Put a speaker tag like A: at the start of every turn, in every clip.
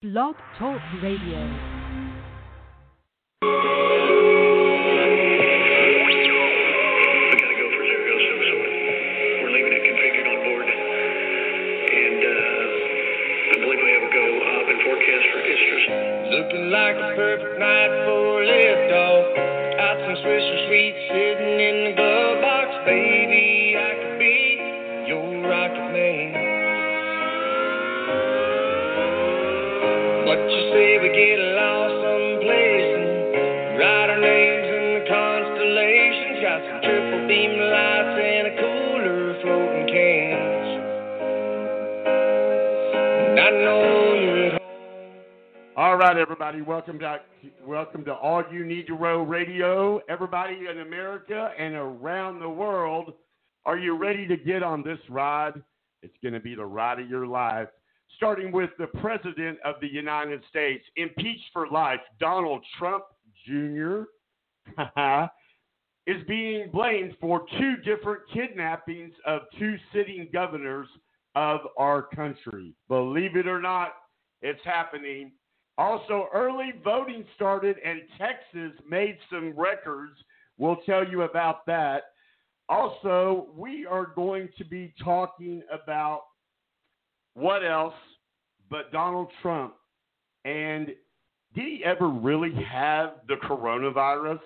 A: Blog Talk Radio.
B: We gotta go for zero so so we're leaving it configured on board. And uh, I believe we have a go up and forecast for Istres.
C: Looking like a perfect night for a liftoff. Got some Swisher
D: everybody, welcome to welcome to All You Need to Know Radio. Everybody in America and around the world, are you ready to get on this ride? It's going to be the ride of your life. Starting with the President of the United States, impeached for life, Donald Trump Jr. is being blamed for two different kidnappings of two sitting governors of our country. Believe it or not, it's happening. Also, early voting started and Texas made some records. We'll tell you about that. Also, we are going to be talking about what else but Donald Trump. And did he ever really have the coronavirus?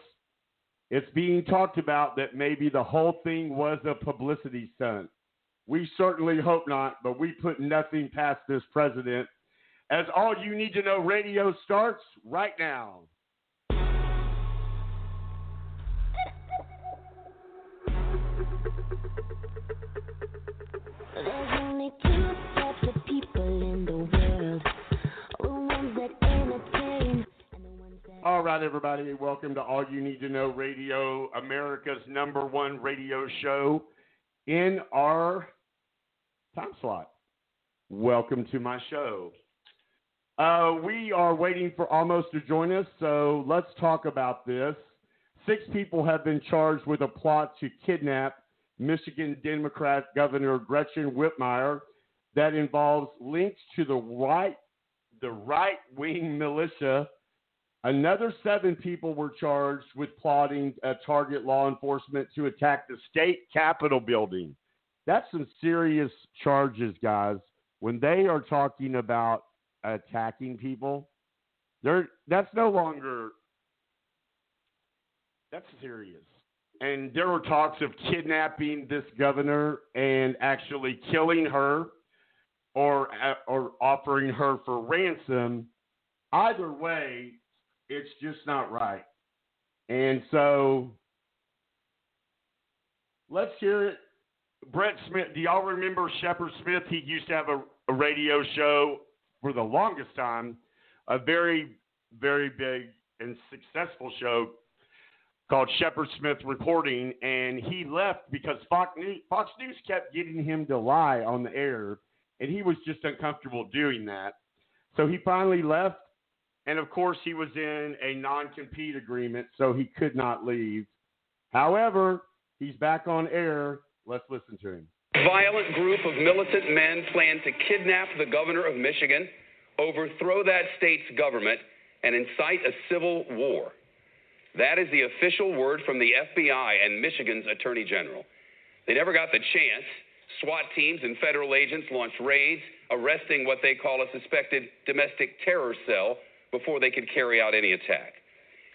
D: It's being talked about that maybe the whole thing was a publicity stunt. We certainly hope not, but we put nothing past this president as all you need to know radio starts right now.
E: There's only two types of people in the world. The ones that entertain and the ones that
D: All right, everybody, welcome to All You Need to Know Radio, America's number one radio show in our time slot. Welcome to my show. Uh, we are waiting for Almost to join us, so let's talk about this. Six people have been charged with a plot to kidnap Michigan Democrat Governor Gretchen Whitmer that involves links to the right the right wing militia. Another seven people were charged with plotting to target law enforcement to attack the state capitol building. That's some serious charges, guys. When they are talking about attacking people, they're that's no longer that's serious. And there were talks of kidnapping this governor and actually killing her or or offering her for ransom. Either way, it's just not right. And so let's hear it. Brett Smith, do y'all remember Shepard Smith? He used to have a, a radio show for the longest time, a very, very big and successful show called Shepard Smith Reporting, and he left because Fox News, Fox News kept getting him to lie on the air, and he was just uncomfortable doing that. So he finally left, and of course, he was in a non compete agreement, so he could not leave. However, he's back on air. Let's listen to him.
F: Violent group of militant men plan to kidnap the governor of Michigan, overthrow that state's government, and incite a civil war. That is the official word from the FBI and Michigan's Attorney General. They never got the chance. SWAT teams and federal agents launched raids, arresting what they call a suspected domestic terror cell before they could carry out any attack.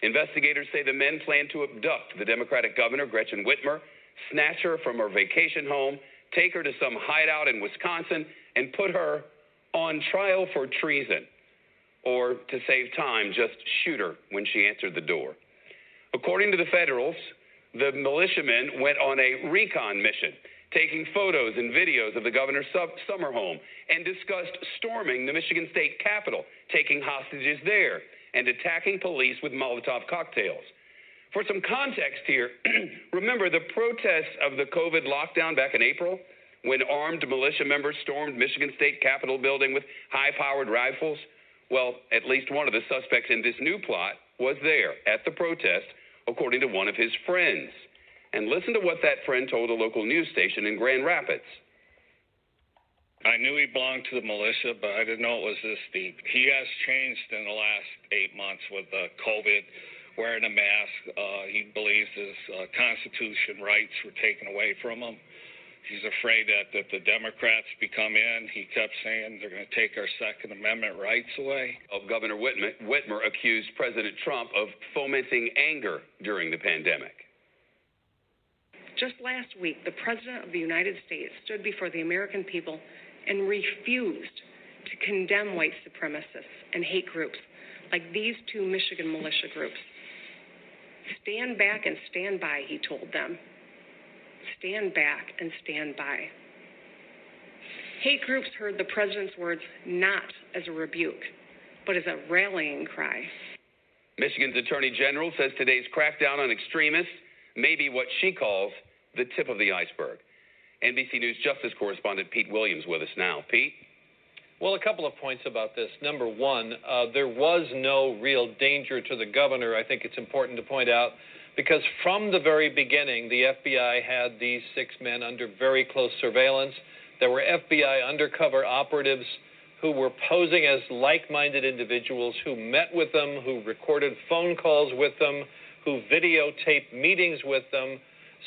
F: Investigators say the men plan to abduct the Democratic governor, Gretchen Whitmer, snatch her from her vacation home, take her to some hideout in Wisconsin, and put her on trial for treason. Or, to save time, just shoot her when she answered the door. According to the federals, the militiamen went on a recon mission, taking photos and videos of the governor's summer home, and discussed storming the Michigan state capitol, taking hostages there, and attacking police with Molotov cocktails. For some context here, remember the protests of the COVID lockdown back in April when armed militia members stormed Michigan State Capitol building with high powered rifles? Well, at least one of the suspects in this new plot was there at the protest, according to one of his friends. And listen to what that friend told a local news station in Grand Rapids.
G: I knew he belonged to the militia, but I didn't know it was this deep. He has changed in the last eight months with the COVID, wearing a mask. Uh, he believes his uh, Constitution rights were taken away from him. He's afraid that if the Democrats become in, he kept saying they're going to take our Second Amendment rights away.
F: Oh, Governor Whitmer, Whitmer accused President Trump of fomenting anger during the pandemic.
H: Just last week, the President of the United States stood before the American people and refused to condemn white supremacists and hate groups like these two Michigan militia groups. Stand back and stand by, he told them. Stand back and stand by. Hate groups heard the president's words not as a rebuke, but as a rallying cry.
F: Michigan's Attorney General says today's crackdown on extremists may be what she calls the tip of the iceberg. NBC News Justice correspondent Pete Williams with us now. Pete?
I: Well, a couple of points about this. Number one, uh, there was no real danger to the governor. I think it's important to point out because from the very beginning, the FBI had these six men under very close surveillance. There were FBI undercover operatives who were posing as like minded individuals who met with them, who recorded phone calls with them, who videotaped meetings with them.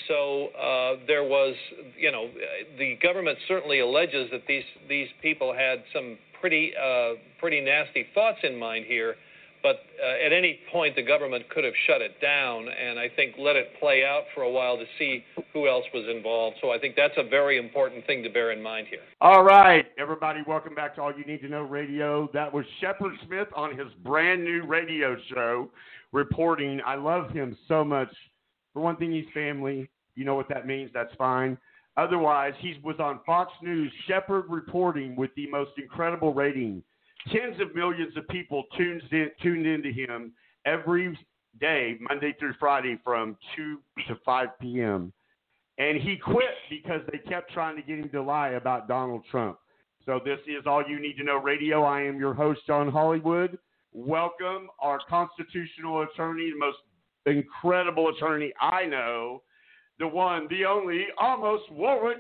I: So uh, there was, you know, the government certainly alleges that these these people had some pretty uh, pretty nasty thoughts in mind here, but uh, at any point the government could have shut it down, and I think let it play out for a while to see who else was involved. So I think that's a very important thing to bear in mind here.
D: All right, everybody, welcome back to All You Need to Know Radio. That was Shepard Smith on his brand new radio show reporting. I love him so much. For one thing, he's family. You know what that means. That's fine. Otherwise, he was on Fox News, Shepard reporting with the most incredible rating. Tens of millions of people tuned in, tuned into him every day, Monday through Friday, from 2 to 5 p.m. And he quit because they kept trying to get him to lie about Donald Trump. So this is All You Need to Know Radio. I am your host, John Hollywood. Welcome our constitutional attorney, the most incredible attorney I know, the one, the only, almost Woolrich.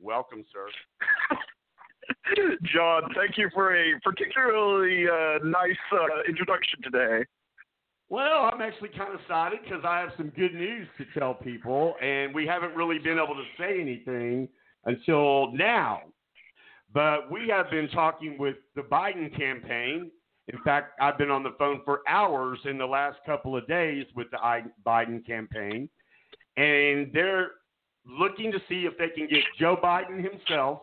D: Welcome, sir.
J: John, thank you for a particularly uh, nice uh, introduction today.
D: Well, I'm actually kind of excited because I have some good news to tell people, and we haven't really been able to say anything until now. But we have been talking with the Biden campaign. In fact, I've been on the phone for hours in the last couple of days with the Biden campaign, and they're looking to see if they can get Joe Biden himself,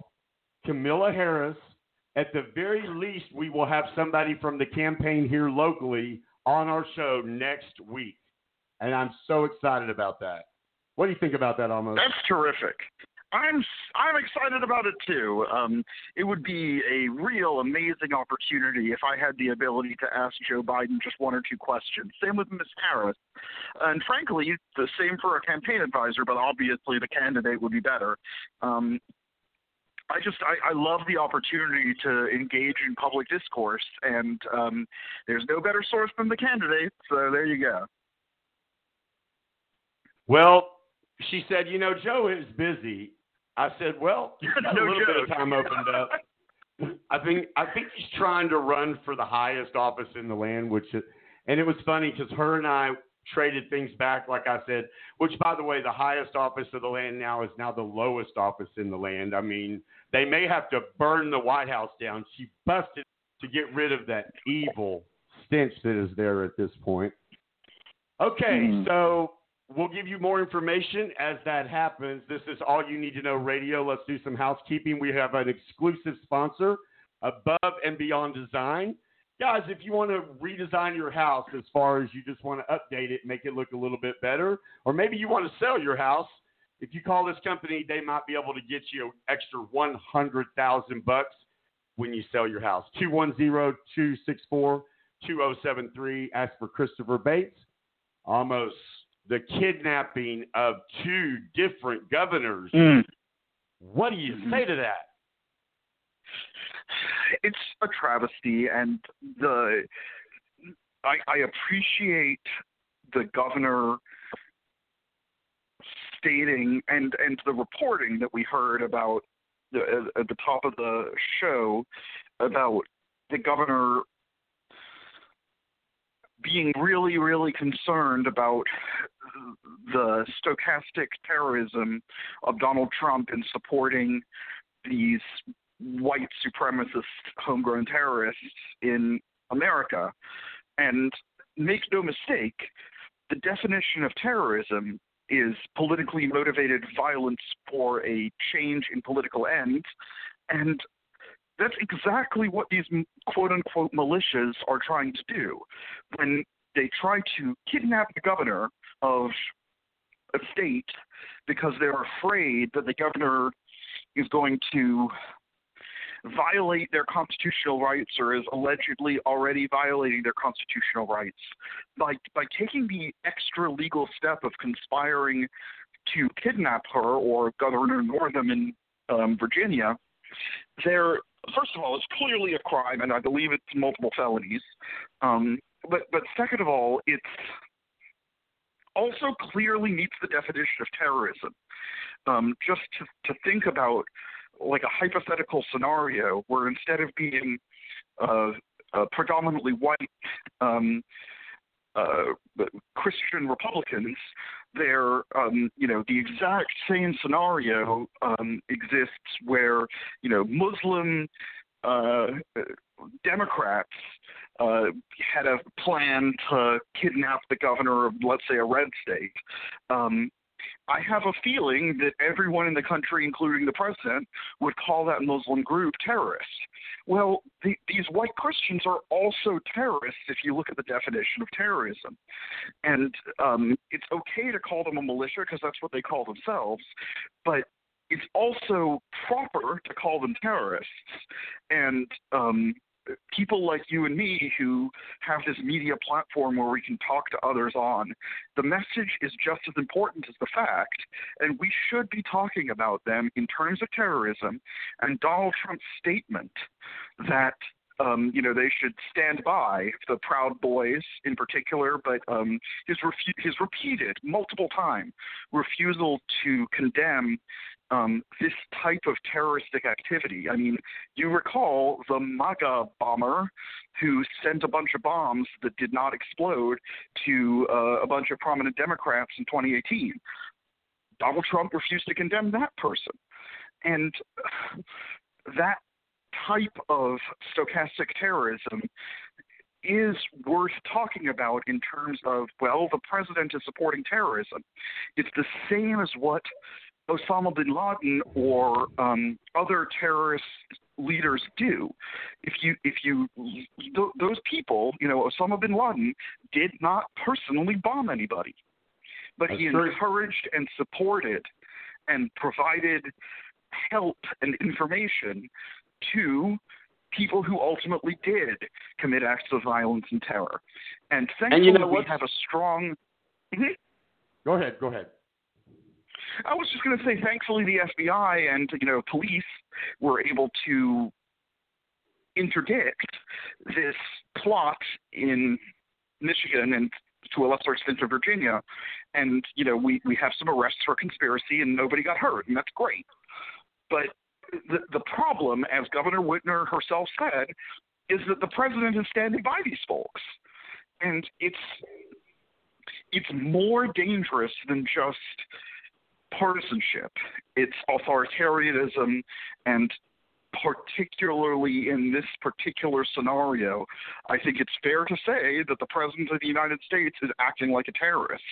D: Kamala Harris. At the very least, we will have somebody from the campaign here locally on our show next week. And I'm so excited about that. What do you think about that, almost?
J: That's terrific. I'm I'm excited about it too. Um, it would be a real amazing opportunity if I had the ability to ask Joe Biden just one or two questions. Same with Ms. Harris, and frankly, the same for a campaign advisor. But obviously, the candidate would be better. Um, I just I, I love the opportunity to engage in public discourse, and um, there's no better source than the candidate. So there you go.
D: Well, she said, you know, Joe is busy. I said, well,
J: no
D: a little
J: joke.
D: bit of time opened up. I think I think he's trying to run for the highest office in the land, which is, and it was funny because her and I traded things back, like I said. Which, by the way, the highest office of the land now is now the lowest office in the land. I mean, they may have to burn the White House down. She busted to get rid of that evil stench that is there at this point. Okay,
J: Mhm.
D: so we'll give you more information as that happens. This is All You Need to Know Radio. Let's do some housekeeping. We have an exclusive sponsor, Above and Beyond Design. Guys, if you want to redesign your house as far as you just want to update it, make it look a little bit better, or maybe you want to sell your house, if you call this company, they might be able to get you extra 100,000 bucks when you sell your house. 210-264-2073. Ask for Christopher Bates. Almost the kidnapping of two different governors.
J: Mm.
D: What do you say to that?
J: it's a travesty, and the I, I appreciate the governor stating and and the reporting that we heard about the, at the top of the show about the governor being really, really concerned about the stochastic terrorism of Donald Trump in supporting these white supremacist homegrown terrorists in America. And make no mistake, the definition of terrorism is politically motivated violence for a change in political ends. And that's exactly what these quote unquote militias are trying to do. When they try to kidnap the governor of a state because they're afraid that the governor is going to violate their constitutional rights or is allegedly already violating their constitutional rights by by taking the extra legal step of conspiring to kidnap her or Governor Northam in um, Virginia, they're first of all, it's clearly a crime, and I believe it's multiple felonies. Um, but but second of all, it's also clearly meets the definition of terrorism. Um, just to, to think about like a hypothetical scenario where instead of being uh, predominantly white um, uh, Christian Republicans, there, um, you know, the exact same scenario um, exists where, you know, Muslim uh, Democrats uh, had a plan to kidnap the governor of, let's say, a red state. Um, I have a feeling that everyone in the country, including the president, would call that Muslim group terrorist. Well, the, these white Christians are also terrorists if you look at the definition of terrorism. And um, it's okay to call them a militia because that's what they call themselves, but it's also proper to call them terrorists. And um, people like you and me who have this media platform where we can talk to others on, the message is just as important as the fact, and we should be talking about them in terms of terrorism. And Donald Trump's statement that um, you know, they should stand by the Proud Boys in particular, but um, his, refu- his repeated, multiple time refusal to condemn um, this type of terroristic activity. I mean, you recall the MAGA bomber who sent a bunch of bombs that did not explode to uh, a bunch of prominent Democrats in 2018. Donald Trump refused to condemn that person. And that type of stochastic terrorism is worth talking about in terms of, well, the president is supporting terrorism. It's the same as what Osama bin Laden or um, other terrorist leaders do. If you if you th- those people, you know, Osama bin Laden did not personally bomb anybody, but
D: That's
J: he
D: true.
J: encouraged and supported and provided help and information to people who ultimately did commit acts of violence and terror. And thankfully,
D: you know
J: we have a strong. Mhm.
D: Go ahead. Go ahead.
J: I was just going to say, thankfully, the FBI and you know police were able to interdict this plot in Michigan and to a lesser extent in Virginia, and you know we we have some arrests for conspiracy and nobody got hurt, and that's great. But the the problem, as Governor Whitmer herself said, is that the president is standing by these folks, and it's it's more dangerous than just partisanship. It's authoritarianism, and particularly in this particular scenario, I think it's fair to say that the president of the United States is acting like a terrorist,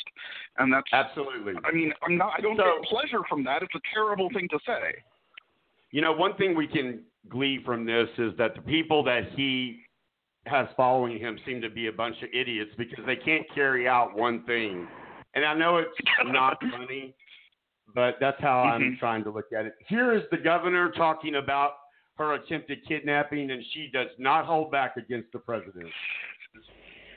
J: and that's
D: absolutely.
J: I mean, I'm not. I don't
D: So-
J: get pleasure from that. It's a terrible thing to say.
D: You know, one thing we can glean from this is that the people that he has following him seem to be a bunch of idiots because they can't carry out one thing. And I know it's not funny, but that's how I'm
J: Mhm.
D: trying to look at it. Here is the governor talking about her attempted kidnapping, and she does not hold back against the president.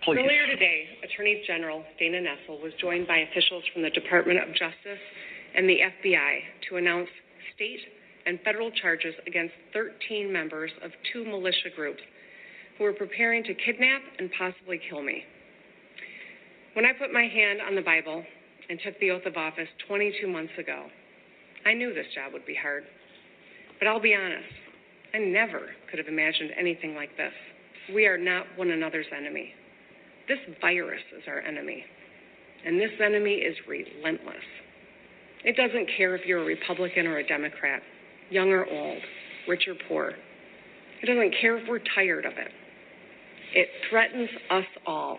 J: Please.
H: Earlier today, Attorney General Dana Nessel was joined by officials from the Department of Justice and the FBI to announce state and federal charges against 13 members of two militia groups who were preparing to kidnap and possibly kill me. When I put my hand on the Bible and took the oath of office 22 months ago, I knew this job would be hard. But I'll be honest, I never could have imagined anything like this. We are not one another's enemy. This virus is our enemy, and this enemy is relentless. It doesn't care if you're a Republican or a Democrat, young or old, rich or poor. It doesn't care if we're tired of it. It threatens us all.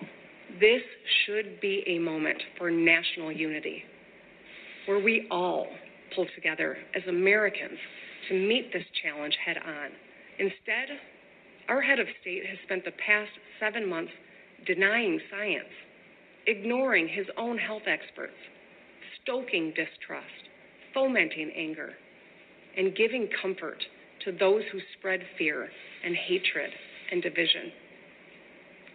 H: This should be a moment for national unity, where we all pull together as Americans to meet this challenge head on. Instead, our head of state has spent the past seven months denying science, ignoring his own health experts, stoking distrust, fomenting anger, and giving comfort to those who spread fear and hatred and division.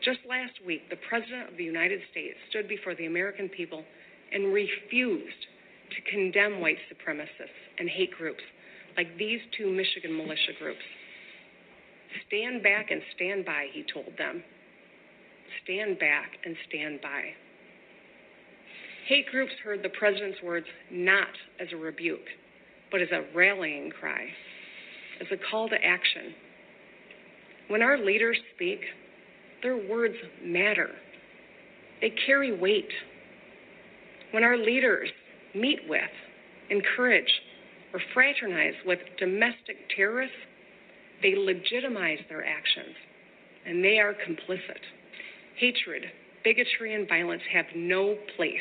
H: Just last week, the President of the United States stood before the American people and refused to condemn white supremacists and hate groups like these two Michigan militia groups. Stand back and stand by, he told them. Stand back and stand by. Hate groups heard the president's words not as a rebuke, but as a rallying cry, as a call to action. When our leaders speak, their words matter. They carry weight. When our leaders meet with, encourage, or fraternize with domestic terrorists, they legitimize their actions, and they are complicit. Hatred, bigotry, and violence have no place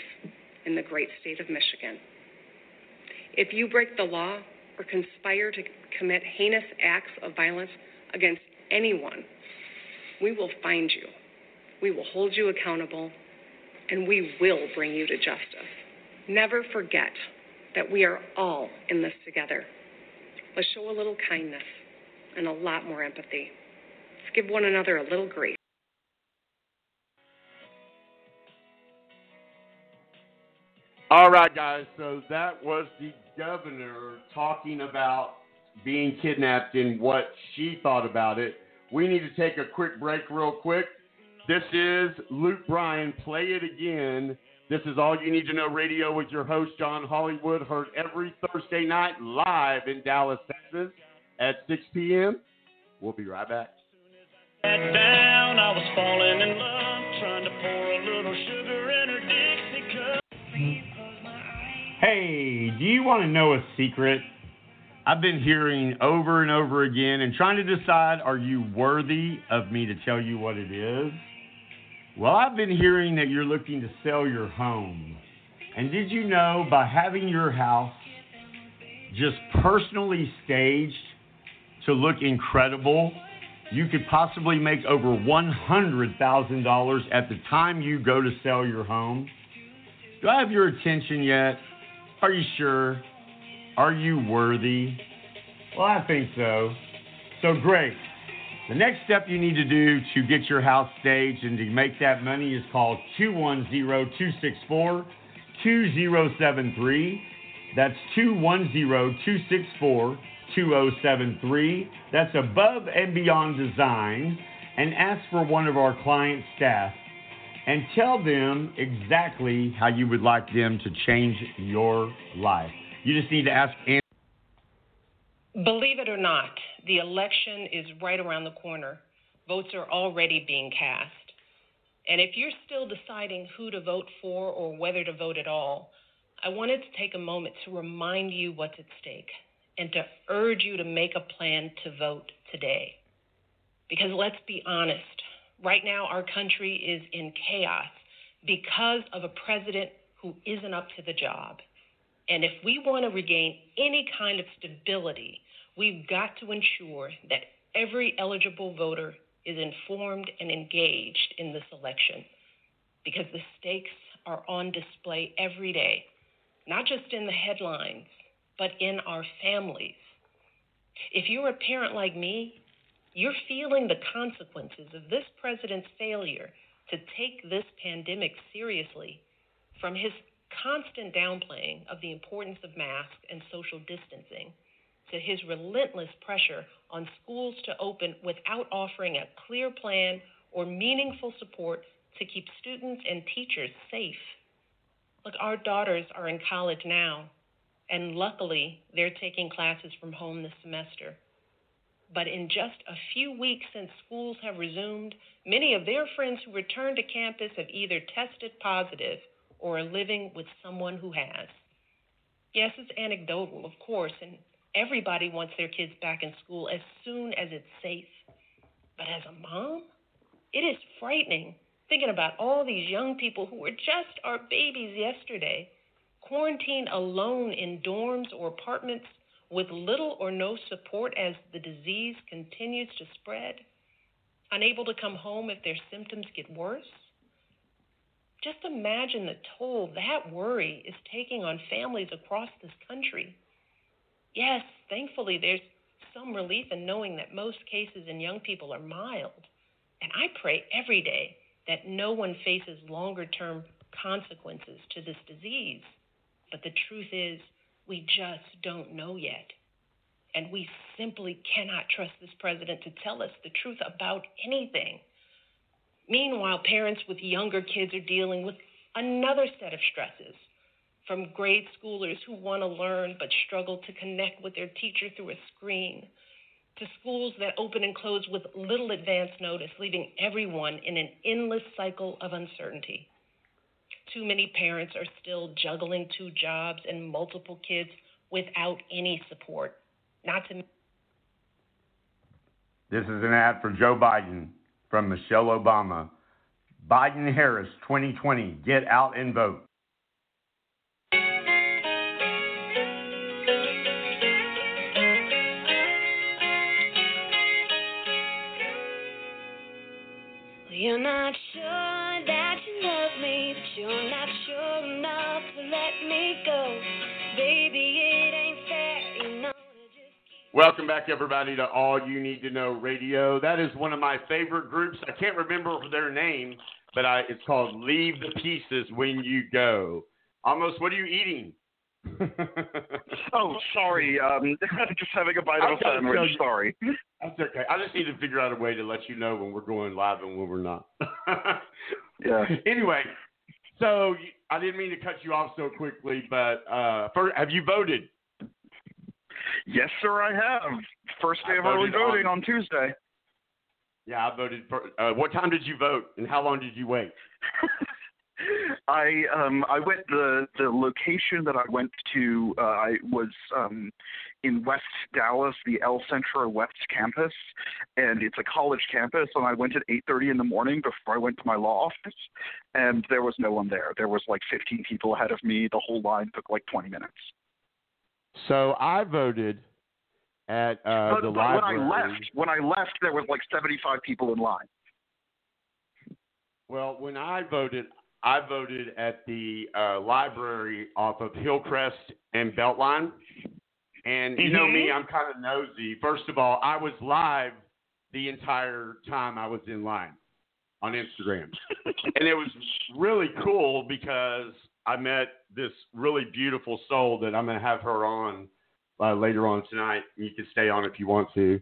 H: in the great state of Michigan. If you break the law or conspire to commit heinous acts of violence against anyone, we will find you. We will hold you accountable, and we will bring you to justice. Never forget that we are all in this together. Let's show a little kindness and a lot more empathy. Let's give one another a little grace.
D: Right, guys. So that was the governor talking about being kidnapped and what she thought about it. We need to take a quick break, real quick. This is Luke Bryan. Play it again. This is All You Need to Know Radio with your host, John Hollywood, heard every Thursday night live in Dallas, Texas at 6 p.m. We'll be right back.
C: down,
D: Hey, do you want to know a secret? I've been hearing over and over again and trying to decide are you worthy of me to tell you what it is? Well, I've been hearing that you're looking to sell your home. And did you know by having your house just personally staged to look incredible, you could possibly make over $100,000 at the time you go to sell your home? Do I have your attention yet? Are you sure? Are you worthy? Well, I think so. So great. The next step you need to do to get your house staged and to make that money is call 210 264 2073. That's 210 264 2073. That's above and beyond design. And ask for one of our client staff and tell them exactly how you would like them to change your life. You just need to ask.
H: Believe it or not, the election is right around the corner. Votes are already being cast. And if you're still deciding who to vote for or whether to vote at all, I wanted to take a moment to remind you what's at stake and to urge you to make a plan to vote today. Because let's be honest, right now our country is in chaos because of a president who isn't up to the job. And if we want to regain any kind of stability, we've got to ensure that every eligible voter is informed and engaged in this election because the stakes are on display every day, not just in the headlines, but in our families. If you're a parent like me, you're feeling the consequences of this president's failure to take this pandemic seriously from his constant downplaying of the importance of masks and social distancing to his relentless pressure on schools to open without offering a clear plan or meaningful support to keep students and teachers safe. Look, our daughters are in college now,
K: and luckily they're taking classes from home this semester. But in just a few weeks since schools have resumed, many of their friends who returned to campus have either tested positive or are living with someone who has. Yes, it's anecdotal, of course, and everybody wants their kids back in school as soon as it's safe. But as a mom, it is frightening thinking about all these young people who were just our babies yesterday, quarantined alone in dorms or apartments with little or no support as the disease continues to spread, unable to come home if their symptoms get worse. Just imagine the toll that worry is taking on families across this country. Yes, thankfully, there's some relief in knowing that most cases in young people are mild. And I pray every day that no one faces longer term consequences to this disease. But the truth is, we just don't know yet. And we simply cannot trust this president to tell us the truth about anything. Meanwhile, parents with younger kids are dealing with another set of stresses from grade schoolers who want to learn but struggle to connect with their teacher through a screen, to schools that open and close with little advance notice, leaving everyone in an endless cycle of uncertainty. Too many parents are still juggling two jobs and multiple kids without any support. Not to
D: This is an ad for Joe Biden from Michelle Obama. Biden Harris 2020. Get out and vote.
E: You're not sure
D: Welcome back, everybody, to All You Need to Know Radio. That is one of my favorite groups. I can't remember their name, but I, it's called Leave the Pieces When You Go. Almost, what are you eating?
J: oh, sorry. Um, just having a bite of
D: I've
J: a
D: gotta
J: sandwich.
D: tell
J: Sorry.
D: That's okay. I just need to figure out a way to let you know when we're going live and when we're not.
J: Yeah.
D: Anyway, so I didn't mean to cut you off so quickly, but uh, first, have you voted?
J: Yes, sir, I have. First day
D: I
J: of early
D: voted on-
J: voting on Tuesday.
D: Yeah, I voted. For, uh, what time did you vote, and how long did you wait?
J: I um I went the the location that I went to uh, I was um in West Dallas, the El Centro West campus, and it's a college campus. And I went at 8:30 in the morning before I went to my law office, and there was no one there. There was like 15 people ahead of me. The whole line took like 20 minutes.
D: So I voted at uh,
J: but,
D: the
J: but when. I left, when I left, there was like 75 people in line.
D: Well, when I voted, I voted at the uh, library off of Hillcrest and Beltline. And you know me,
J: Mhm.
D: I'm kind of nosy. First of all, I was live the entire time I was in line on Instagram. and it was really cool because I met this really beautiful soul that I'm going to have her on uh, later on tonight. You can stay on if you want to.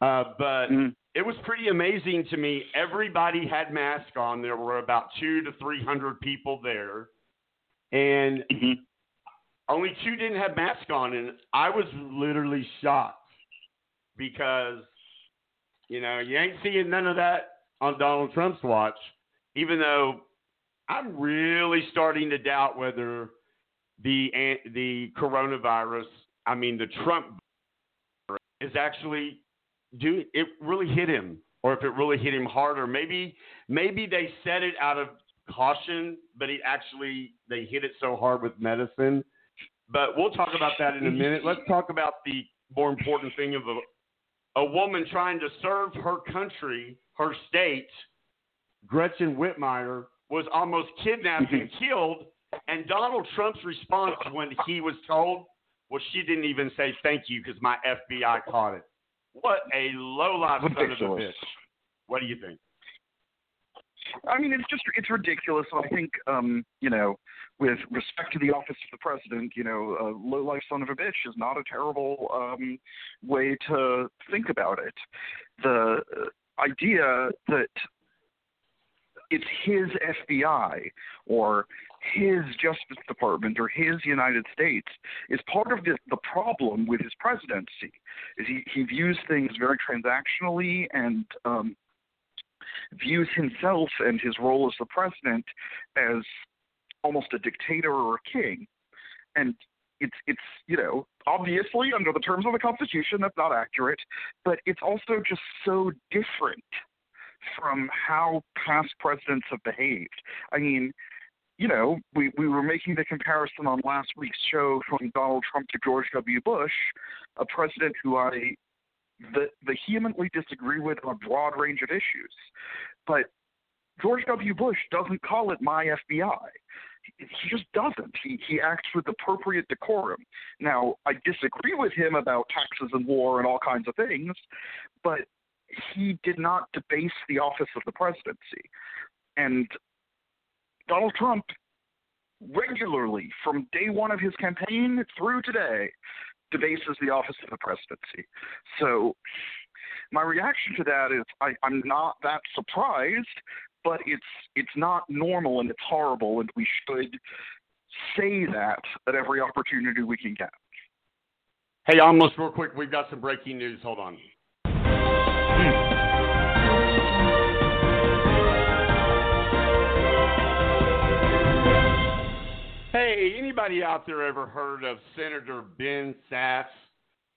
D: Uh, but it was pretty amazing to me. Everybody had masks on. There were about two to three hundred people there, and mm-hmm. only two didn't have masks on, and I was literally shocked because you know you ain't seeing none of that on Donald Trump's watch. Even though I'm really starting to doubt whether the the coronavirus, I mean the Trump, is actually do it really hit him or if it really hit him harder maybe maybe they said it out of caution but it actually they hit it so hard with medicine. But we'll talk about that in a minute. Let's talk about the more important thing of a, a woman trying to serve her country her state. Gretchen whitmer was almost kidnapped and mm-hmm. killed and donald trump's response when he was told well she didn't even say thank you because my fbi caught it what a low life son of a bitch. What do you think?
J: I mean, it's just it's ridiculous. I think, um, you know, with respect to the office of the president, you know, a low life son of a bitch is not a terrible um, way to think about it. The uh, idea that it's his FBI or his Justice Department or his United States is part of the, the problem with his presidency. Is he, he views things very transactionally and um, views himself and his role as the president as almost a dictator or a king. And it's it's you know obviously under the terms of the Constitution that's not accurate, but it's also just so different from how past presidents have behaved. I mean, you know, we, we were making the comparison on last week's show from Donald Trump to George W. Bush, a president who I vehemently disagree with on a broad range of issues. But George W. Bush doesn't call it my FBI. He just doesn't. He he acts with appropriate decorum. Now, I disagree with him about taxes and war and all kinds of things, but he did not debase the office of the presidency. And Donald Trump regularly, from day one of his campaign through today, debases the office of the presidency. So my reaction to that is I, I'm not that surprised, but it's it's not normal and it's horrible, and we should say that at every opportunity we can get.
D: Hey, almost real quick, we've got some breaking news. Hold on. Anybody out there ever heard of Senator Ben Sasse?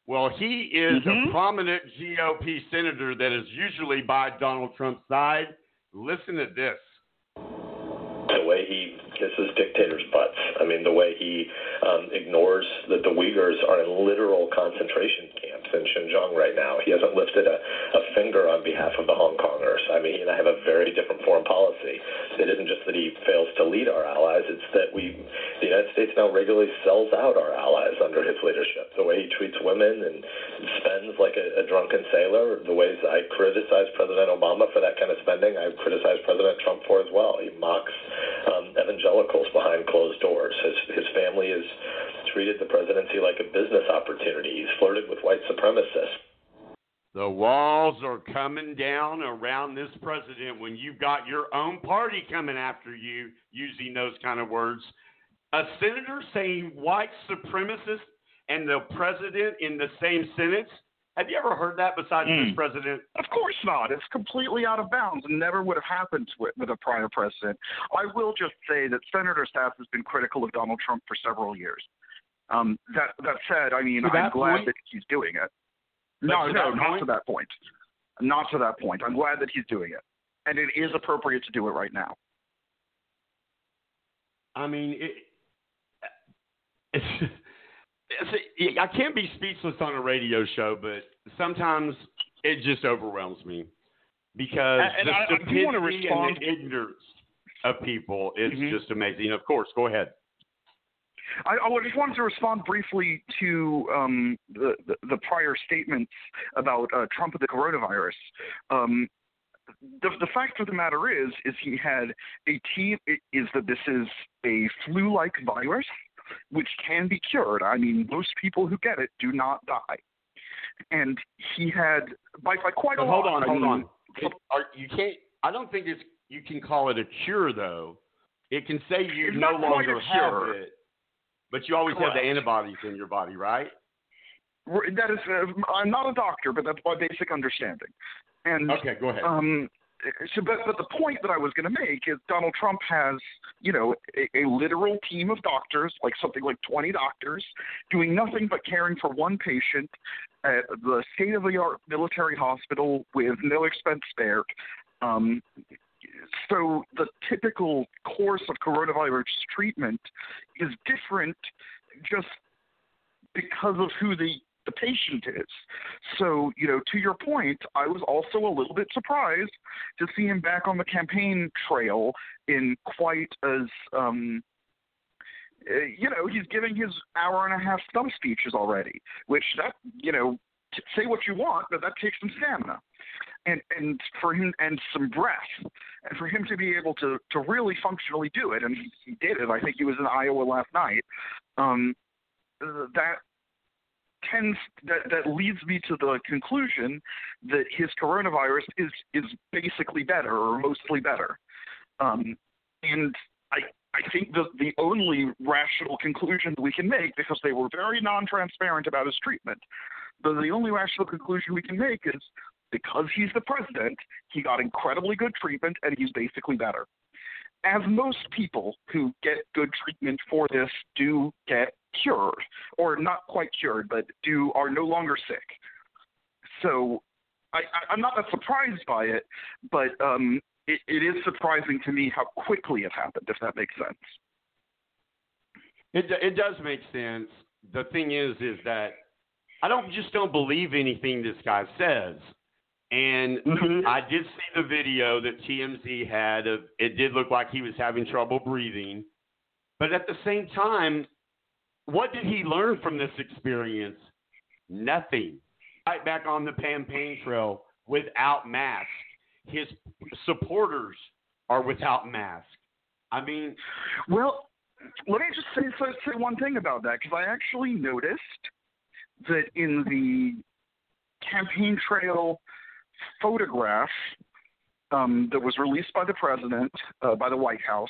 D: Well, he is
J: Mhm.
D: a prominent GOP senator that is usually by Donald Trump's side. Listen to this.
L: the way he kisses dictators' butts. I mean, the way he um, ignores that the Uyghurs are in literal concentration camps in Xinjiang right now. He hasn't lifted a, a finger on behalf of the Hong Kongers. I mean, he and I have a very different foreign policy. It isn't just that he fails to lead our allies; it's that we, the United States, now regularly sells out our allies under his leadership. The way he treats women and spends like a, a drunken sailor. The ways I criticize President Obama for that kind of spending, I criticize President Trump for as well. He mocks um, evangelicals behind closed doors. His his family has treated the presidency like a business opportunity. He's flirted with white supremacists.
D: The walls are coming down around this president when you've got your own party coming after you using those kind of words. A senator saying white supremacist and the president in the same sentence. Have you ever heard that besides this
J: Mm.
D: president?
J: Of course not. It's completely out of bounds and never would have happened with, with a prior president. I will just say that Senator Sasse has been critical of Donald Trump for several years. Um, that that said, I mean, I'm glad
D: point?
J: that he's doing it. No, no,
D: that
J: not
D: point?
J: to that point. Not to that point. I'm glad that he's doing it, and it is appropriate to do it right now.
D: I mean, it, it's, it's, I can't be speechless on a radio show, but sometimes it just overwhelms me because
J: And- and
D: the
J: I- I do wanna respond-
D: and the ignorance of people is
J: Mhm.
D: just amazing. Of course, go ahead.
J: I, I just wanted to respond briefly to um, the, the, the prior statements about uh, Trump and the coronavirus. Um, the, the fact of the matter is, is he had a team. Is that this is a flu-like virus, which can be cured. I mean, most people who get it do not die. And he had by, by quite
D: But
J: a
D: hold
J: lot.
D: on,
J: I
D: hold
J: mean,
D: on. It, are, you can't. I don't think it's. You can call it a cure, though. It can say you no longer have
J: cure.
D: it, but you always have the antibodies in your body, right?
J: That is, uh, I'm not a doctor, but that's my basic understanding. And
D: Okay, go ahead.
J: Um, so, but, but the point that I was going to make is Donald Trump has, you know, a, a literal team of doctors, like something like 20 doctors, doing nothing but caring for one patient at the state-of-the-art military hospital with no expense spared. Um, so the typical course of coronavirus treatment is different just because of who the the patient is. So, you know, to your point, I was also a little bit surprised to see him back on the campaign trail in quite as um uh, you know, he's giving his hour and a half stump speeches already, which that, you know, t- say what you want, but that takes some stamina. And and for him and some breath, and for him to be able to to really functionally do it, and he, he did it. I think he was in Iowa last night. Um, that tends that that leads me to the conclusion that his coronavirus is is basically better or mostly better. Um, and I, I think the, the only rational conclusion we can make, because they were very non transparent about his treatment, but the only rational conclusion we can make is because he's the president, he got incredibly good treatment and he's basically better. As most people who get good treatment for this do get cured, or not quite cured, but do are no longer sick. So I, I'm not that surprised by it, but um, it, it is surprising to me how quickly it happened, if that makes sense.
D: It it does make sense. The thing is, is that I don't just don't believe anything this guy says. And
J: Mm-hmm.
D: I did see the video that TMZ had of it did look like he was having trouble breathing. But at the same time, what did he learn from this experience? Nothing. Right back on the campaign trail without masks. His supporters are without masks. I mean,
J: Well, let me just say, say, say one thing about that because I actually noticed that in the campaign trail photograph um, that was released by the president, uh, by the White House,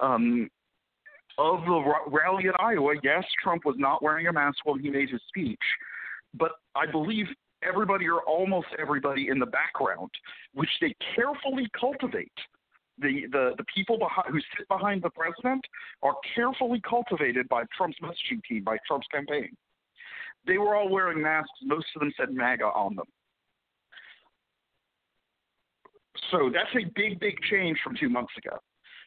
J: um, of the ra- rally in Iowa, yes, Trump was not wearing a mask when he made his speech, but I believe everybody or almost everybody in the background, which they carefully cultivate. The, the, the people behind, who sit behind the president are carefully cultivated by Trump's messaging team, by Trump's campaign. They were all wearing masks. Most of them said MAGA on them. So that's a big, big change from two months ago.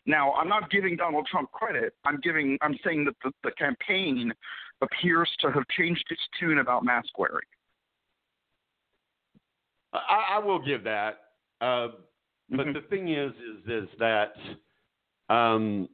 J: Now, I'm not giving Donald Trump credit. I'm giving. I'm saying that the, the campaign appears to have changed its tune about mask wearing.
D: I, I will give that. Uh, but
J: Mm-hmm.
D: the thing is, is, is that um,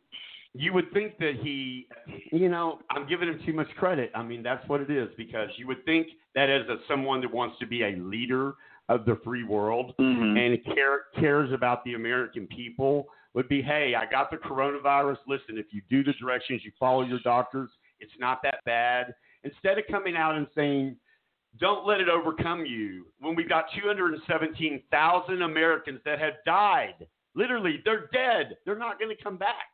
D: you would think that he, you know, I'm giving him too much credit. I mean, that's what it is because you would think that as a, someone that wants to be a leader of the free world mm-hmm. and care, cares about the American people would be, hey, I got the coronavirus. Listen, if you do the directions, you follow your doctors, it's not that bad. Instead of coming out and saying, don't let it overcome you. When we've got 217,000 Americans that have died, literally, they're dead. They're not going to come back.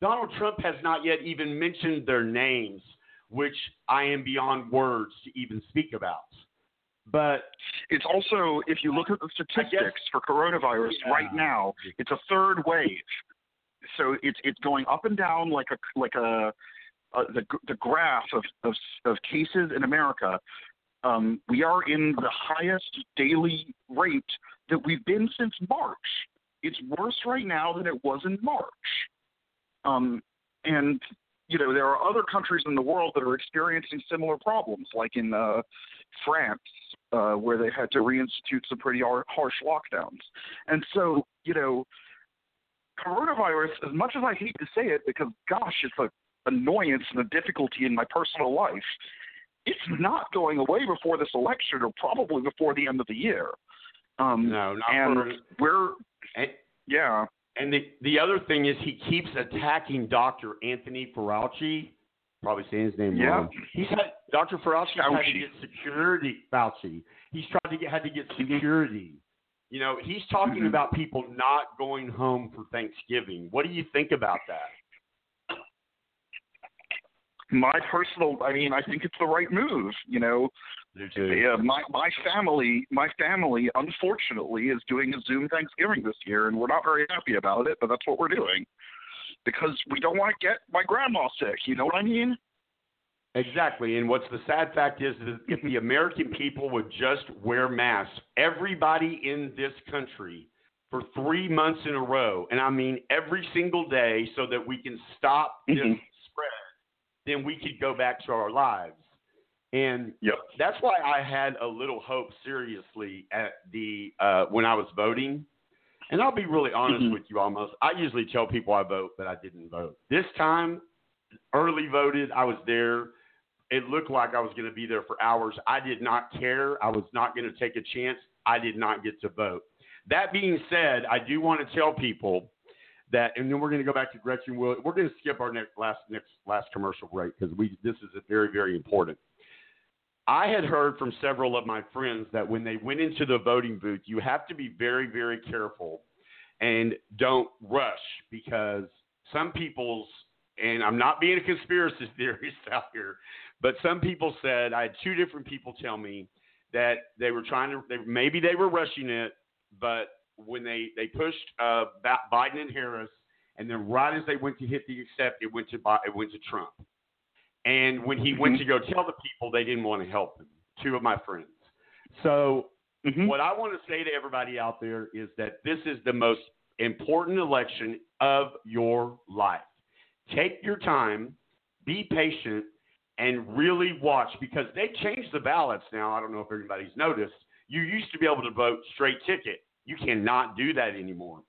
D: Donald Trump has not yet even mentioned their names, which I am beyond words to even speak about. But
J: it's also, if you look at the statistics for coronavirus
D: Yeah.
J: right now, it's a third wave. So it's it's going up and down like a like a, a the the graph of, of of cases in America. Um, we are in the highest daily rate that we've been since March. It's worse right now than it was in March. Um, and you know there are other countries in the world that are experiencing similar problems, like in uh, France, uh, where they had to reinstitute some pretty har- harsh lockdowns. And so, you know, coronavirus, as much as I hate to say it, because gosh, it's an annoyance and a difficulty in my personal life, it's not going away before this election or probably before the end of the year. Um,
D: no, not
J: and
D: for,
J: we're
D: and,
J: yeah.
D: And the the other thing is he keeps attacking Dr. Anthony Fauci. Probably saying his name
J: Yeah.
D: wrong. He's had Dr. Fauci had to get security. Fauci. He's trying to get had to get security. You know, he's talking
J: Mhm.
D: about people not going home for Thanksgiving. What do you think about that?
J: My personal, I mean, I think it's the right move. You know, yeah, my my family, my family, unfortunately, is doing a Zoom Thanksgiving this year, and we're not very happy about it. But that's what we're doing because we don't want to get my grandma sick. You know what I mean?
D: Exactly. And what's the sad fact is that if the American people would just wear masks, everybody in this country for three months in a row, and I mean every single day, so that we can stop this
J: Mhm.
D: spread, then we could go back to our lives. And
J: Yep.
D: that's why I had a little hope, seriously, at the uh, when I was voting. And I'll be really honest
J: Mhm.
D: with you, almost. I usually tell people I vote, but I didn't vote. This time, early voted. I was there. It looked like I was going to be there for hours. I did not care. I was not going to take a chance. I did not get to vote. That being said, I do want to tell people that, and then we're going to go back to Gretchen Will. We're going to skip our next last next last commercial break because we this is very very important. I had heard from several of my friends that when they went into the voting booth, you have to be very very careful and don't rush because some people's and I'm not being a conspiracy theorist out here, but some people said I had two different people tell me that they were trying to they, maybe they were rushing it, but when they they pushed uh, Biden and Harris, and then right as they went to hit the accept, it went to it went to Trump. And when he went
J: Mm-hmm.
D: to go tell the people, they didn't want to help him. Two of my friends. So
J: Mm-hmm.
D: what I want to say to everybody out there is that this is the most important election of your life. Take your time, be patient, and really watch because they changed the ballots now. I don't know if everybody's noticed. You used to be able to vote straight ticket. You cannot do that anymore.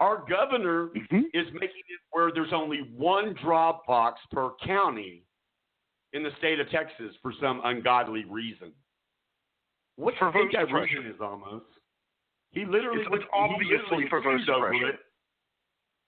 D: Our governor
J: Mm-hmm.
D: is making it where there's only one drop box per county in the state of Texas for some ungodly reason. What
J: For
D: you think
J: vote
D: that
J: suppression.
D: reason is almost? He literally
J: It's-
D: was
J: it's obviously for vote
D: sued over
J: suppression.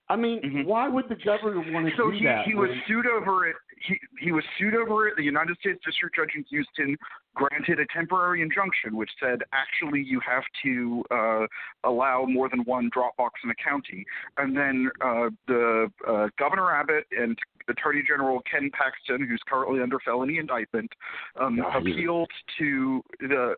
D: It. I mean, why would the governor want to
J: So
D: do
J: he,
D: that?
J: he was sued over it. He, he was sued over it. The United States District Judge in Houston granted a temporary injunction, which said actually you have to uh, allow more than one Dropbox in a county. And then uh, the uh, Governor Abbott and Attorney General Ken Paxton, who's currently under felony indictment, um, appealed to the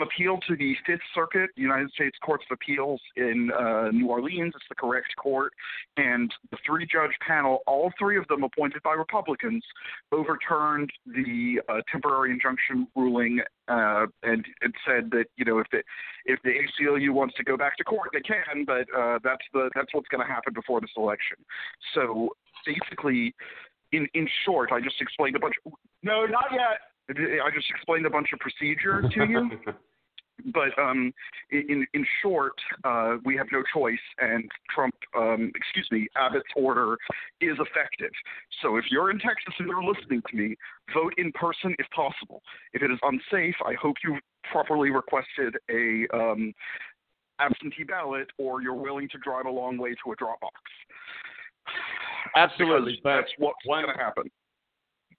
J: appeal to the Fifth Circuit, United States Courts of Appeals in uh, New Orleans. It's the correct court, and the three-judge panel, all three of them appointed by Republicans, overturned the uh, temporary injunction ruling uh, and it said that you know if the if the ACLU wants to go back to court, they can, but uh, that's the that's what's going to happen before this election. So basically, in in short, I just explained a bunch. Of,
D: no, not yet.
J: I just explained a bunch of procedure to you. But um, in in short, uh, we have no choice, and Trump, um, excuse me, Abbott's order is effective. So if you're in Texas and you're listening to me, vote in person if possible. If it is unsafe, I hope you properly requested a um, absentee ballot, or you're willing to drive a long way to a drop box.
D: Absolutely,
J: Because that's what's going to happen.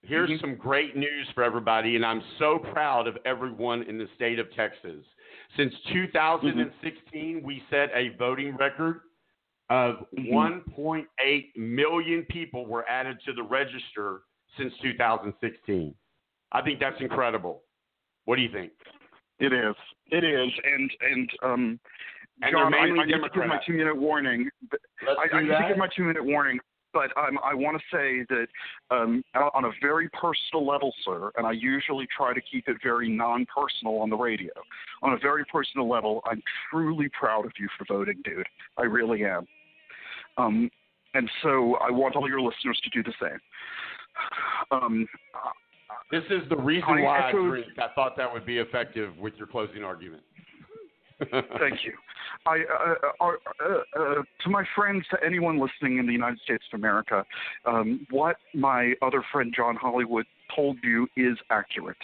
D: Here's
J: Mhm.
D: some great news for everybody, and I'm so proud of everyone in the state of Texas. Since 2016, we set a voting record of
J: Mhm.
D: 1.8 million people were added to the register since 2016. I think that's incredible. What do you think?
J: It is. It is, and and um,
D: And
J: John, I, I need to give my two minute warning.
D: Let's
J: I,
D: do
J: I need to give my two minute warning, but um, I want to say that um, on a very personal level, sir, and I usually try to keep it very non personal on the radio. On a very personal level, I'm truly proud of you for voting, dude. I really am. Um, and so I want all your listeners to do the same. Um,
D: This is the reason
J: I
D: why I thought that would be effective with your closing argument.
J: Thank you. I, uh, uh, uh, to my friends, to anyone listening in the United States of America, um, what my other friend John Hollywood told you is accurate.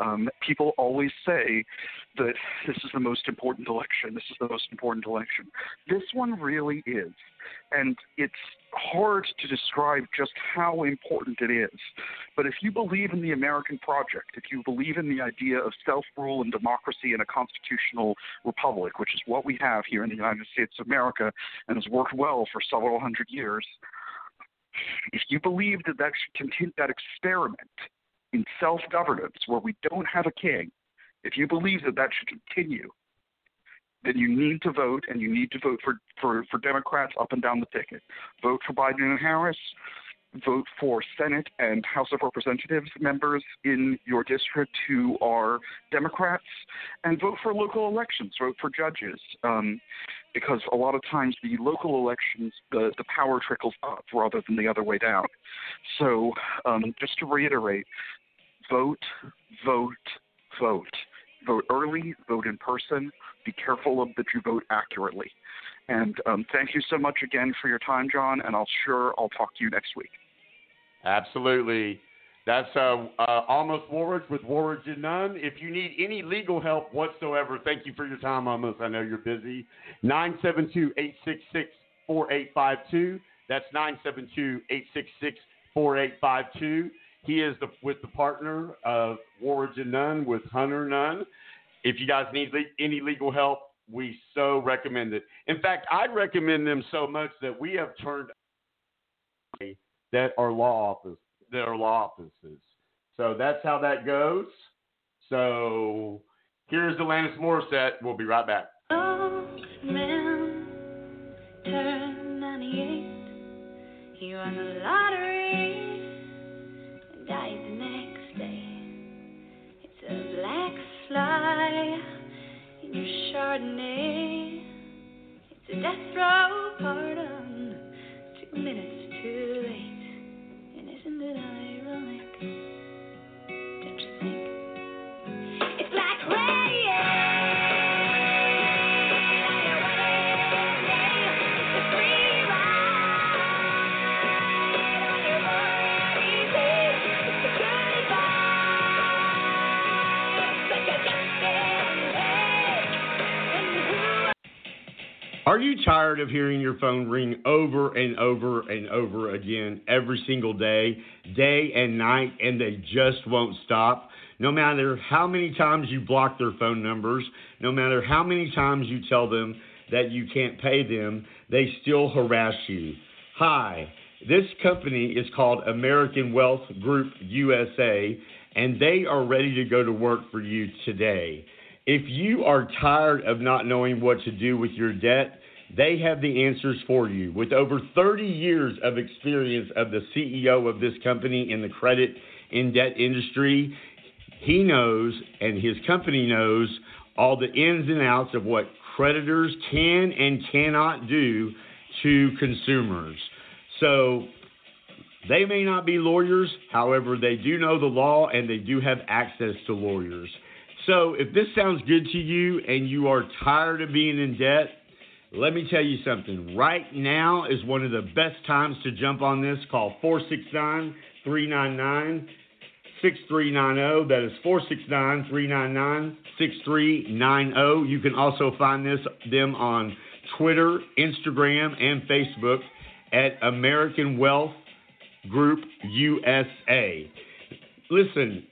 J: Um, people always say that this is the most important election. This is the most important election. This one really is. And it's hard to describe just how important it is. But if you believe in the American project, if you believe in the idea of self rule and democracy in a constitutional republic, which is what we have here in the United States of America and has worked well for several hundred years, if you believe that that should continue that experiment in self governance where we don't have a king, if you believe that that should continue, then you need to vote and you need to vote for, for, for Democrats up and down the ticket. Vote for Biden and Harris. Vote for Senate and House of Representatives members in your district who are Democrats, and vote for local elections. Vote for judges, um, because a lot of times the local elections, the, the power trickles up rather than the other way down. So, um, just to reiterate, vote, vote, vote. Vote early, vote in person. Be careful that you vote accurately. And um, thank you so much again for your time, John. And I'll sure I'll talk to you next week.
D: Absolutely. That's uh, uh, Amos Warwick with Warwick and Nunn. If you need any legal help whatsoever, thank you for your time, Amos. I know you're busy. 972 866 4852. That's 972 866 4852. He is the, with the partner of Warwick and Nunn with Hunter Nunn. If you guys need le- any legal help we so recommend it. In fact, I'd recommend them so much that we have turned that are law office that are law offices. So that's how that goes. So here's Alanis Morissette. We'll be right back.
E: man turned 98. He won the lottery and died the next day. It's a black fly in your Chardonnay. It's a death row pardon, two minutes
D: Are you tired of hearing your phone ring over and over and over again every single day, day and night, and they just won't stop? No matter how many times you block their phone numbers, no matter how many times you tell them that you can't pay them, they still harass you. Hi, this company is called American Wealth Group USA, and they are ready to go to work for you today. If you are tired of not knowing what to do with your debt, they have the answers for you. With over 30 years of experience of the CEO of this company in the credit and debt industry, he knows and his company knows all the ins and outs of what creditors can and cannot do to consumers. So they may not be lawyers, however, they do know the law and they do have access to lawyers. So if this sounds good to you and you are tired of being in debt, let me tell you something. Right now is one of the best times to jump on this. Call 469 399 6390. That is 469 399 6390. You can also find this them on Twitter, Instagram, and Facebook at American Wealth Group USA. Listen,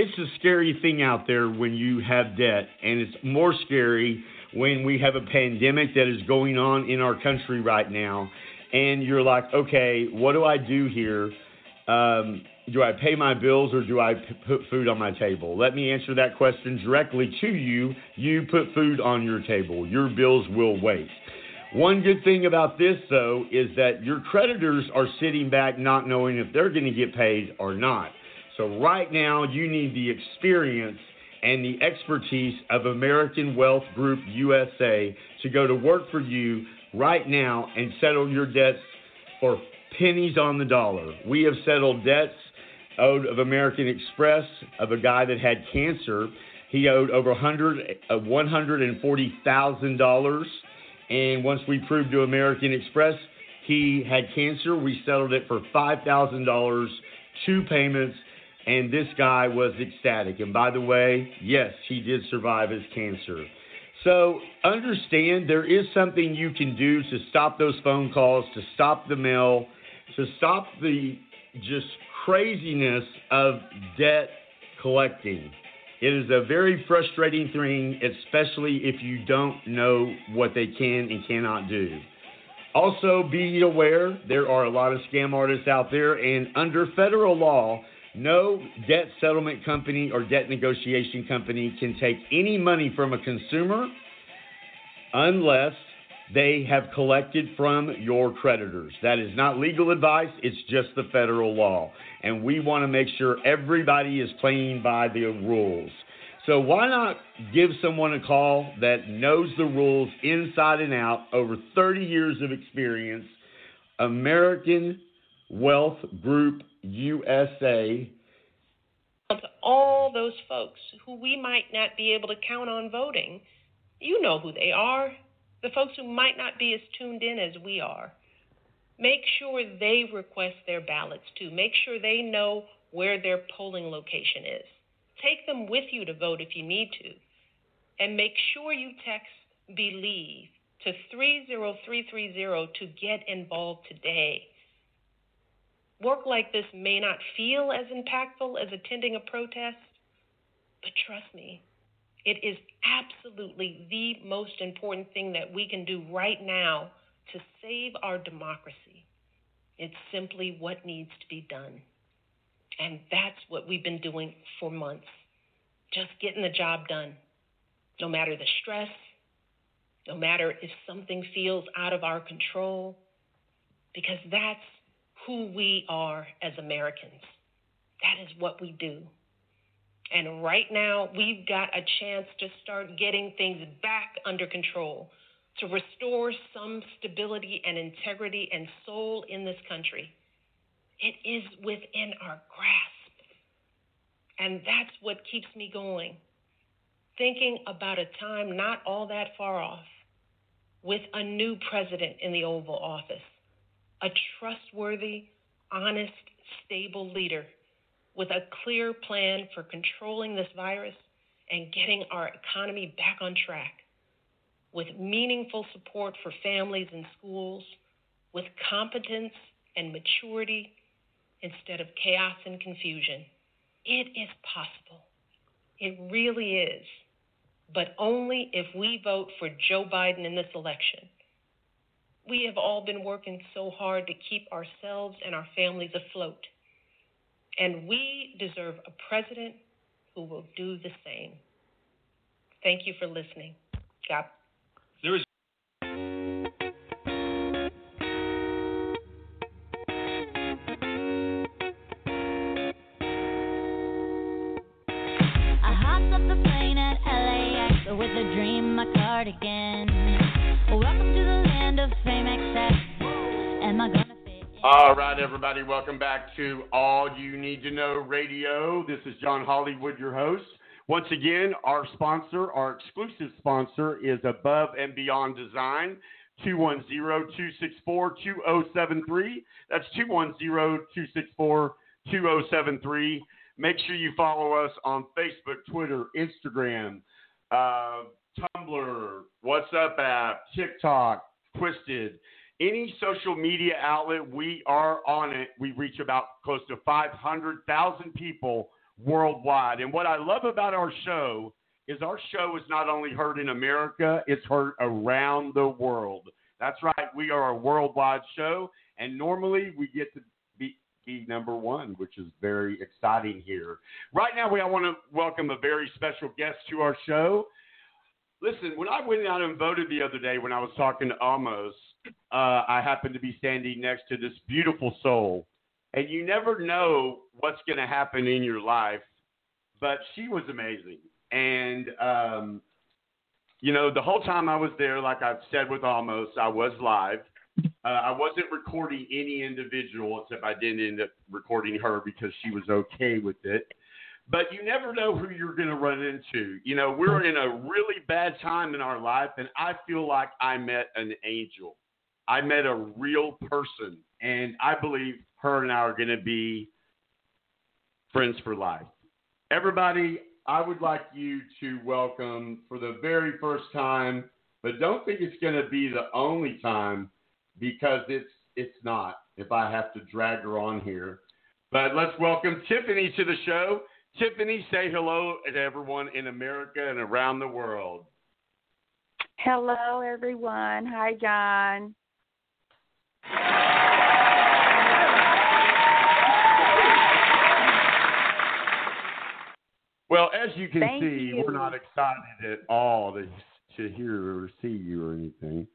D: it's a scary thing out there when you have debt, and it's more scary when we have a pandemic that is going on in our country right now. And you're like, okay, what do I do here? Um, do I pay my bills or do I p- put food on my table? Let me answer that question directly to you. You put food on your table, your bills will wait. One good thing about this, though, is that your creditors are sitting back not knowing if they're going to get paid or not. So, right now, you need the experience and the expertise of American Wealth Group USA to go to work for you right now and settle your debts for pennies on the dollar. We have settled debts owed of American Express of a guy that had cancer. He owed over 100, uh, $140,000. And once we proved to American Express he had cancer, we settled it for $5,000, two payments, and this guy was ecstatic. And by the way, yes, he did survive his cancer. So understand there is something you can do to stop those phone calls, to stop the mail, to stop the just craziness of debt collecting. It is a very frustrating thing, especially if you don't know what they can and cannot do. Also, be aware there are a lot of scam artists out there, and under federal law, no debt settlement company or debt negotiation company can take any money from a consumer unless they have collected from your creditors. That is not legal advice, it's just the federal law. And we want to make sure everybody is playing by the rules. So why not give someone a call that knows the rules inside and out, over 30 years of experience, American Wealth Group USA.
K: To all those folks who we might not be able to count on voting, you know who they are. The folks who might not be as tuned in as we are. Make sure they request their ballots too. Make sure they know where their polling location is. Take them with you to vote if you need to. And make sure you text BELIEVE to 30330 to get involved today. Work like this may not feel as impactful as attending a protest, but trust me, It is absolutely the most important thing that we can do right now to save our democracy. It's simply what needs to be done. And that's what we've been doing for months. Just getting the job done. No matter the stress, no matter if something feels out of our control, because that's who we are as Americans. That is what we do. And right now, we've got a chance to start getting things back under control, to restore some stability and integrity and soul in this country. It is within our grasp. And that's what keeps me going. Thinking about a time not all that far off with a new president in the Oval Office, a trustworthy, honest, stable leader with a clear plan for controlling this virus and getting our economy back on track, with meaningful support for families and schools, with competence and maturity instead of chaos and confusion. It is possible. It really is. But only if we vote for Joe Biden in this election. We have all been working so hard to keep ourselves and our families afloat. And we deserve a president who will do the same. Thank you for listening. God.
I: There is
D: everybody, welcome back to All You Need to Know Radio. This is John Hollywood, your host. Once again, our sponsor, our exclusive sponsor, is Above and Beyond Design. 210-264-2073. That's 210-264-2073. Make sure you follow us on Facebook, Twitter, Instagram, uh, Tumblr, WhatsApp app, TikTok, Twisted. Any social media outlet, we are on it. We reach about close to 500,000 people worldwide. And what I love about our show is our show is not only heard in America, it's heard around the world. That's right, we are a worldwide show, and normally we get to be, be number one, which is very exciting here. Right now, we I want to welcome a very special guest to our show. Listen, when I went out and voted the other day, when I was talking to Amos, uh, I happen to be standing next to this beautiful soul, and you never know what's going to happen in your life. But she was amazing, and um, you know, the whole time I was there, like I've said with Amos, I was live. Uh, I wasn't recording any individual, except I didn't end up recording her because she was okay with it. But you never know who you're going to run into. You know, we're in a really bad time in our life, and I feel like I met an angel. I met a real person, and I believe her and I are going to be friends for life. Everybody, I would like you to welcome for the very first time, but don't think it's going to be the only time because it's it's not. If I have to drag her on here, but let's welcome Tiffany to the show. Tiffany, say hello to everyone in America and around the world.
M: Hello, everyone. Hi, John.
D: Well, as you can
M: Thank
D: see,
M: you.
D: we're not excited at all to to hear or see you or anything.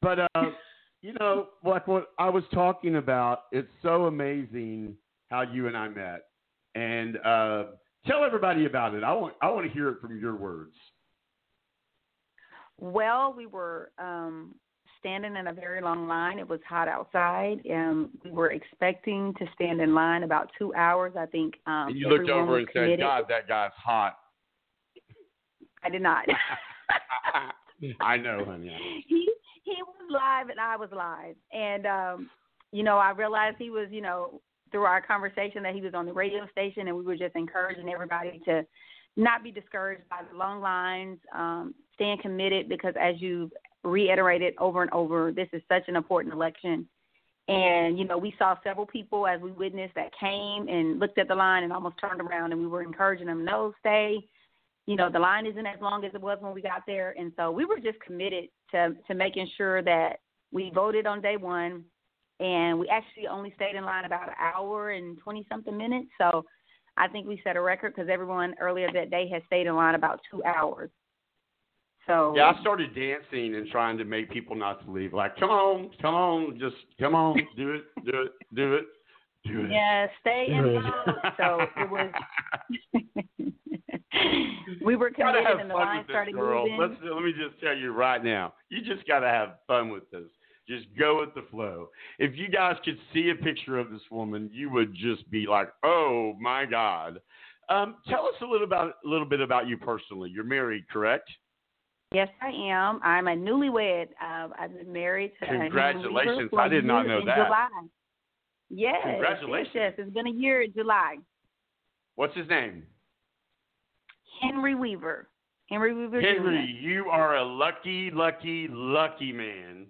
D: But uh, you know, like what I was talking about, it's so amazing how you and I met. And uh, tell everybody about it. I want I want to hear it from your words.
M: Well, we were um, standing in a very long line. It was hot outside, and we were expecting to stand in line about two hours. I think. Um,
D: and you looked over and said. "God, that guy's hot."
M: I did not.
D: I know, honey.
M: he he was live and I was live, and um, you know I realized he was you know through our conversation that he was on the radio station, and we were just encouraging everybody to not be discouraged by the long lines, um, staying committed because as you reiterated over and over, this is such an important election. And you know, we saw several people as we witnessed that came and looked at the line and almost turned around, and we were encouraging them, no, stay, you know, the line isn't as long as it was when we got there, and so we were just committed to to making sure that we voted on day one, and we actually only stayed in line about an hour and twenty something minutes. So I think we set a record because everyone earlier that day had stayed in line about two hours. So
D: Yeah, I started dancing and trying to make people not to leave. Like, come on, come on, just come on, do it, do it, do it, do it.
M: Yeah, stay
D: Do
M: in
D: it.
M: So it was. we were
D: gotta
M: committed,
D: have
M: and the line started
D: girl.
M: moving.
D: Let's, let me just tell you right now, you just got to have fun with this. Just go with the flow. If you guys could see a picture of this woman, you would just be like, "Oh my God!" Um, tell us a little about a little bit about you personally. You're married, correct?
M: Yes, I am. I'm a newlywed. Uh, I've been married to.
D: Congratulations. I did not know
M: in
D: that.
M: July. Yes.
D: Congratulations.
M: Yes, it's been a year in July.
D: What's his name?
M: Henry Weaver. Henry Weaver.
D: Henry,
M: Jr.
D: you are a lucky, lucky, lucky man.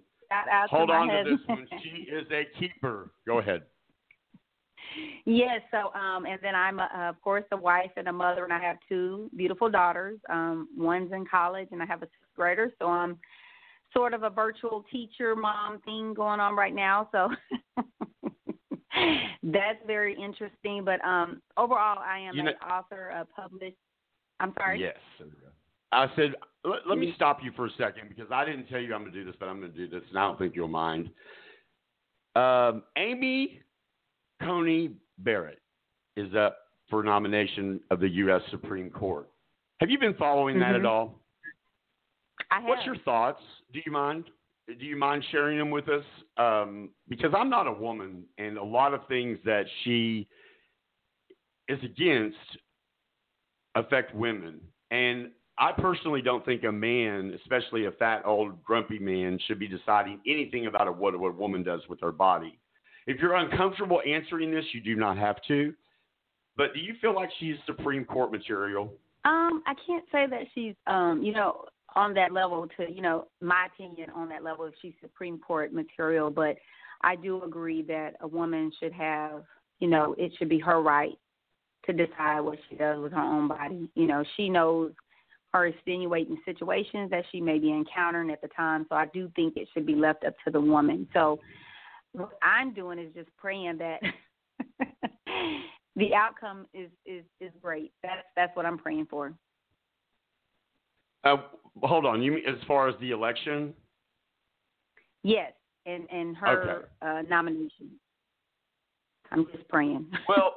D: Hold on to this one. She is a keeper. Go ahead.
M: Yes. So, um, and then I'm, a, of course, a wife and a mother, and I have two beautiful daughters. Um, one's in college, and I have a sixth grader. So I'm sort of a virtual teacher mom thing going on right now. So that's very interesting. But um, overall, I am
D: You
M: an author, a published. I'm sorry.
D: Yes. I said, let, let me stop you for a second because I didn't tell you I'm going to do this, but I'm going to do this, and I don't think you'll mind. Um, Amy Coney Barrett is up for nomination of the U.S. Supreme Court. Have you been following that at
M: Mhm.
D: all?
M: I have.
D: What's your thoughts? Do you mind? Do you mind sharing them with us? Um, because I'm not a woman, and a lot of things that she is against affect women. And I personally don't think a man, especially a fat, old, grumpy man, should be deciding anything about a, what a woman does with her body. If you're uncomfortable answering this, you do not have to. But do you feel like she's Supreme Court material?
M: Um, I can't say that she's um, you know, on that level to, you know, my opinion on that level if she's Supreme Court material, but I do agree that a woman should have, you know, it should be her right to decide what she does with her own body. You know, she knows her extenuating situations that she may be encountering at the time, so I do think it should be left up to the woman. So what I'm doing is just praying that the outcome is is is great. That's that's what I'm praying for.
D: Uh, hold on. You mean as far as the election?
M: Yes, and and her uh, nomination. I'm just praying.
D: Well,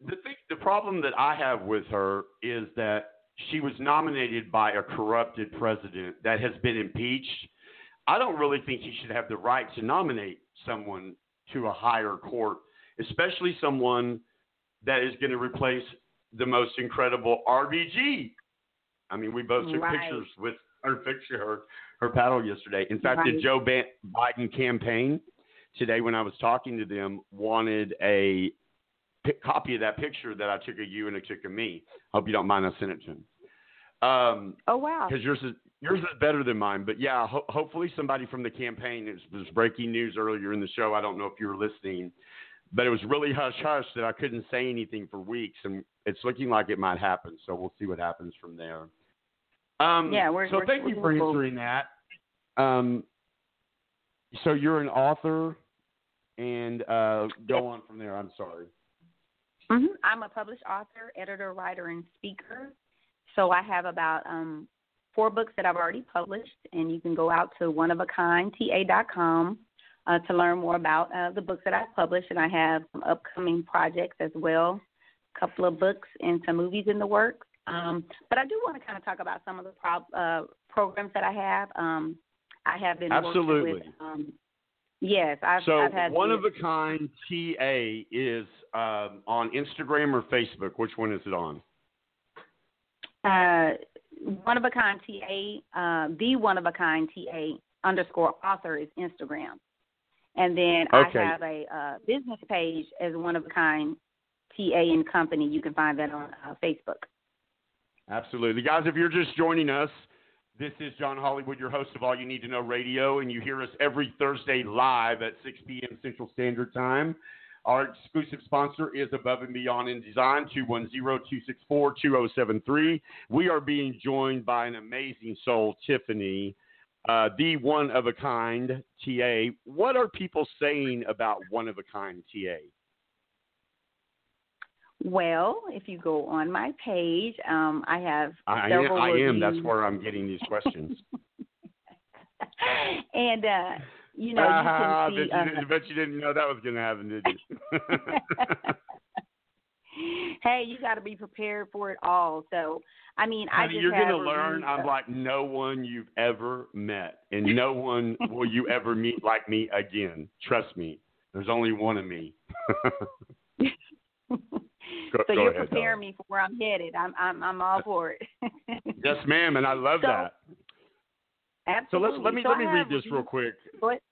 D: the thing, the problem that I have with her is that she was nominated by a corrupted president that has been impeached. I don't really think he should have the right to nominate someone to a higher court, especially someone that is going to replace the most incredible RBG. I mean, we both took
M: Right.
D: pictures with her picture, her, her paddle yesterday. In fact, the Joe Biden campaign today, when I was talking to them, wanted a copy of that picture that I took of you and I took of me. Hope you don't mind. I sent it to them. Um,
M: oh wow!
D: because yours is yours is better than mine. But yeah, ho- hopefully somebody from the campaign. It was breaking news earlier in the show. I don't know if you were listening, but it was really hush hush that I couldn't say anything for weeks, and it's looking like it might happen. So we'll see what happens from there. Um,
M: Yeah, we're-
D: so
M: we're-
D: thank you
M: we're
D: for
M: hopeful.
D: answering that. Um, so you're an author, and uh, go on from there. I'm sorry.
M: hmm I'm a published author, editor, writer, and speaker. So I have about um, four books that I've already published, and you can go out to oneofakindta.com uh, to learn more about uh, the books that I've published. And I have some upcoming projects as well, a couple of books and some movies in the works. Um, but I do want to kind of talk about some of the pro- uh, programs that I have. Um, I have been
D: Absolutely.
M: with. Um, yes, I've,
D: so
M: I've had
D: one of a kind TA is um, on Instagram or Facebook. Which one is it on?
M: Uh, one of a kind TA, uh, the one of a kind TA underscore author is Instagram, and then
D: Okay.
M: I have a uh, business page as one of a kind TA and company. You can find that on uh, Facebook.
D: Absolutely. Guys, if you're just joining us, this is John Hollywood, your host of All You Need to Know Radio, and you hear us every Thursday live at 6 p.m. Central Standard Time Our exclusive sponsor is Above and Beyond in Design, 210-264-2073. We are being joined by an amazing soul, Tiffany, uh, the one of a kind TA. What are people saying about one of a kind TA?
M: Well, if you go on my page, um, I have
D: I,
M: several
D: I am. That's where I'm getting these questions.
M: and uh, you know, you
D: Ah,
M: can
D: bet,
M: see.
D: you
M: uh,
D: didn't, bet you didn't know that was going to happen, did you?
M: hey, you got to be prepared for it all. So, I mean, I just
D: you're gonna learn.
M: reviews
D: I'm like no one you've ever met, and no one will you ever meet like me again. Trust me. There's only one of me. Go-
M: so
D: go
M: you're
D: ahead,
M: preparing me for where I'm headed. I'm I'm I'm all for it.
D: Yes, ma'am, and I love
M: So,
D: that. So let's let me
M: So
D: let me read this real quick.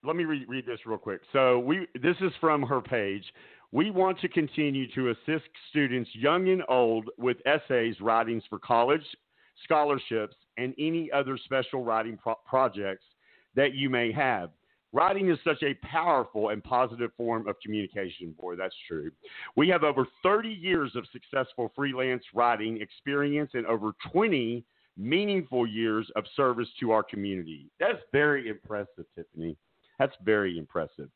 D: Let me read, read this real quick. So we this is from her page. We want to continue to assist students, young and old, with essays, writings for college, scholarships, and any other special writing pro- projects that you may have. Writing is such a powerful and positive form of communication. Boy, that's true. We have over 30 years of successful freelance writing experience and over 20 meaningful years of service to our community. That's very impressive, Tiffany. That's very impressive.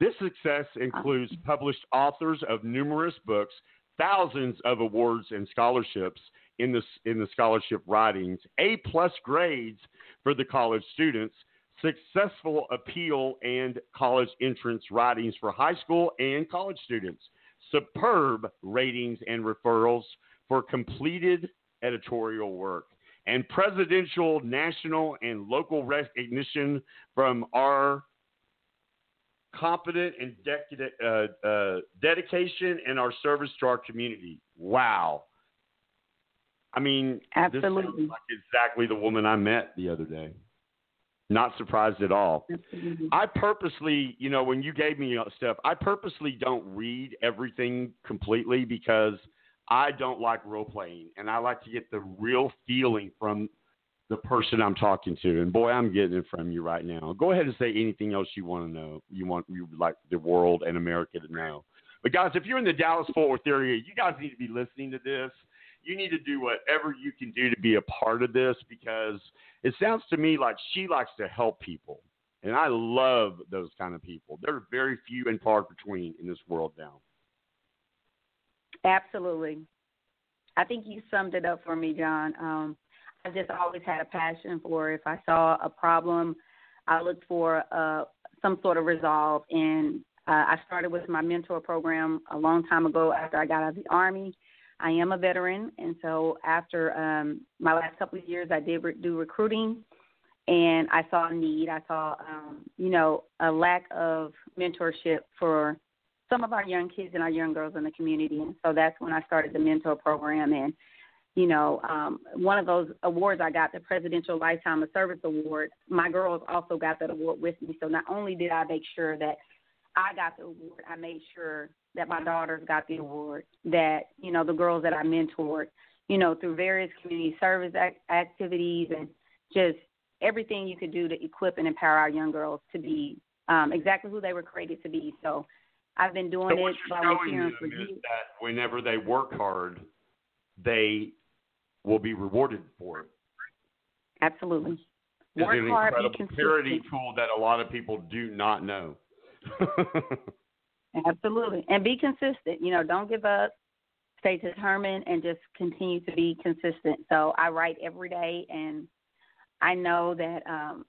D: This success includes published authors of numerous books, thousands of awards and scholarships in the in the scholarship writings, A plus grades for the college students, successful appeal and college entrance writings for high school and college students, superb ratings and referrals for completed editorial work, and presidential, national, and local recognition from our competent and decade, uh, uh, dedication and our service to our community. Wow. I mean,
M: Absolutely.
D: sounds like exactly the woman I met the other day. Not surprised at all.
M: Absolutely.
D: I purposely, you know, when you gave me stuff, I purposely don't read everything completely because I don't like role playing and I like to get the real feeling from the person I'm talking to. And boy, I'm getting it from you right now. Go ahead and say anything else you want to know. You want you like the world and America to know. But guys, if you're in the Dallas Fort Worth area, you guys need to be listening to this. You need to do whatever you can do to be a part of this because it sounds to me like she likes to help people. And I love those kind of people. There are very few and far between in this world now.
M: Absolutely. I think you summed it up for me, John. Um, I just always had a passion for if I saw a problem, I looked for uh, some sort of resolve. And uh, I started with my mentor program a long time ago after I got out of the Army. I am a veteran, and so after um, my last couple of years, I did re- do recruiting, and I saw a need. I saw, um, you know, a lack of mentorship for some of our young kids and our young girls in the community, and so that's when I started the mentor program. And you know, um, one of those awards I got, the Presidential Lifetime of Service Award. My girls also got that award with me. So not only did I make sure that I got the award, I made sure that my daughters got the award, that, you know, the girls that I mentored, you know, through various community service ac- activities and just everything you could do to equip and empower our young girls to be um, exactly who they were created to be. So I've been doing
D: So
M: it, volunteering for years.
D: that whenever they work hard, they will be rewarded for it.
M: Absolutely.
D: It's
M: Work
D: an
M: hard,
D: incredible parity tool that a lot of people do not know.
M: Absolutely. And be consistent. You know, don't give up. Stay determined and just continue to be consistent. So I write every day and I know that um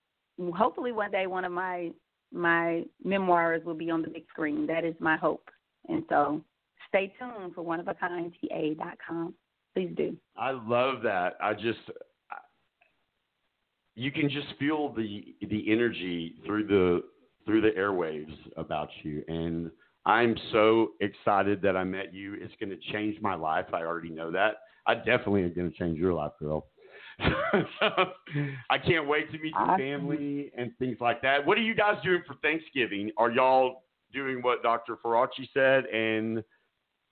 M: hopefully one day one of my my memoirs will be on the big screen. That is my hope. And so stay tuned for one of a kind ta.com. Please do.
D: I love that. I just you can just feel the the energy through the through the airwaves about you and I'm so excited that I met you. It's going to change my life. I already know that. I definitely am going to change your life, girl. I can't wait to meet your family and things like that. What are you guys doing for Thanksgiving? Are y'all doing what Dr. Faraci said and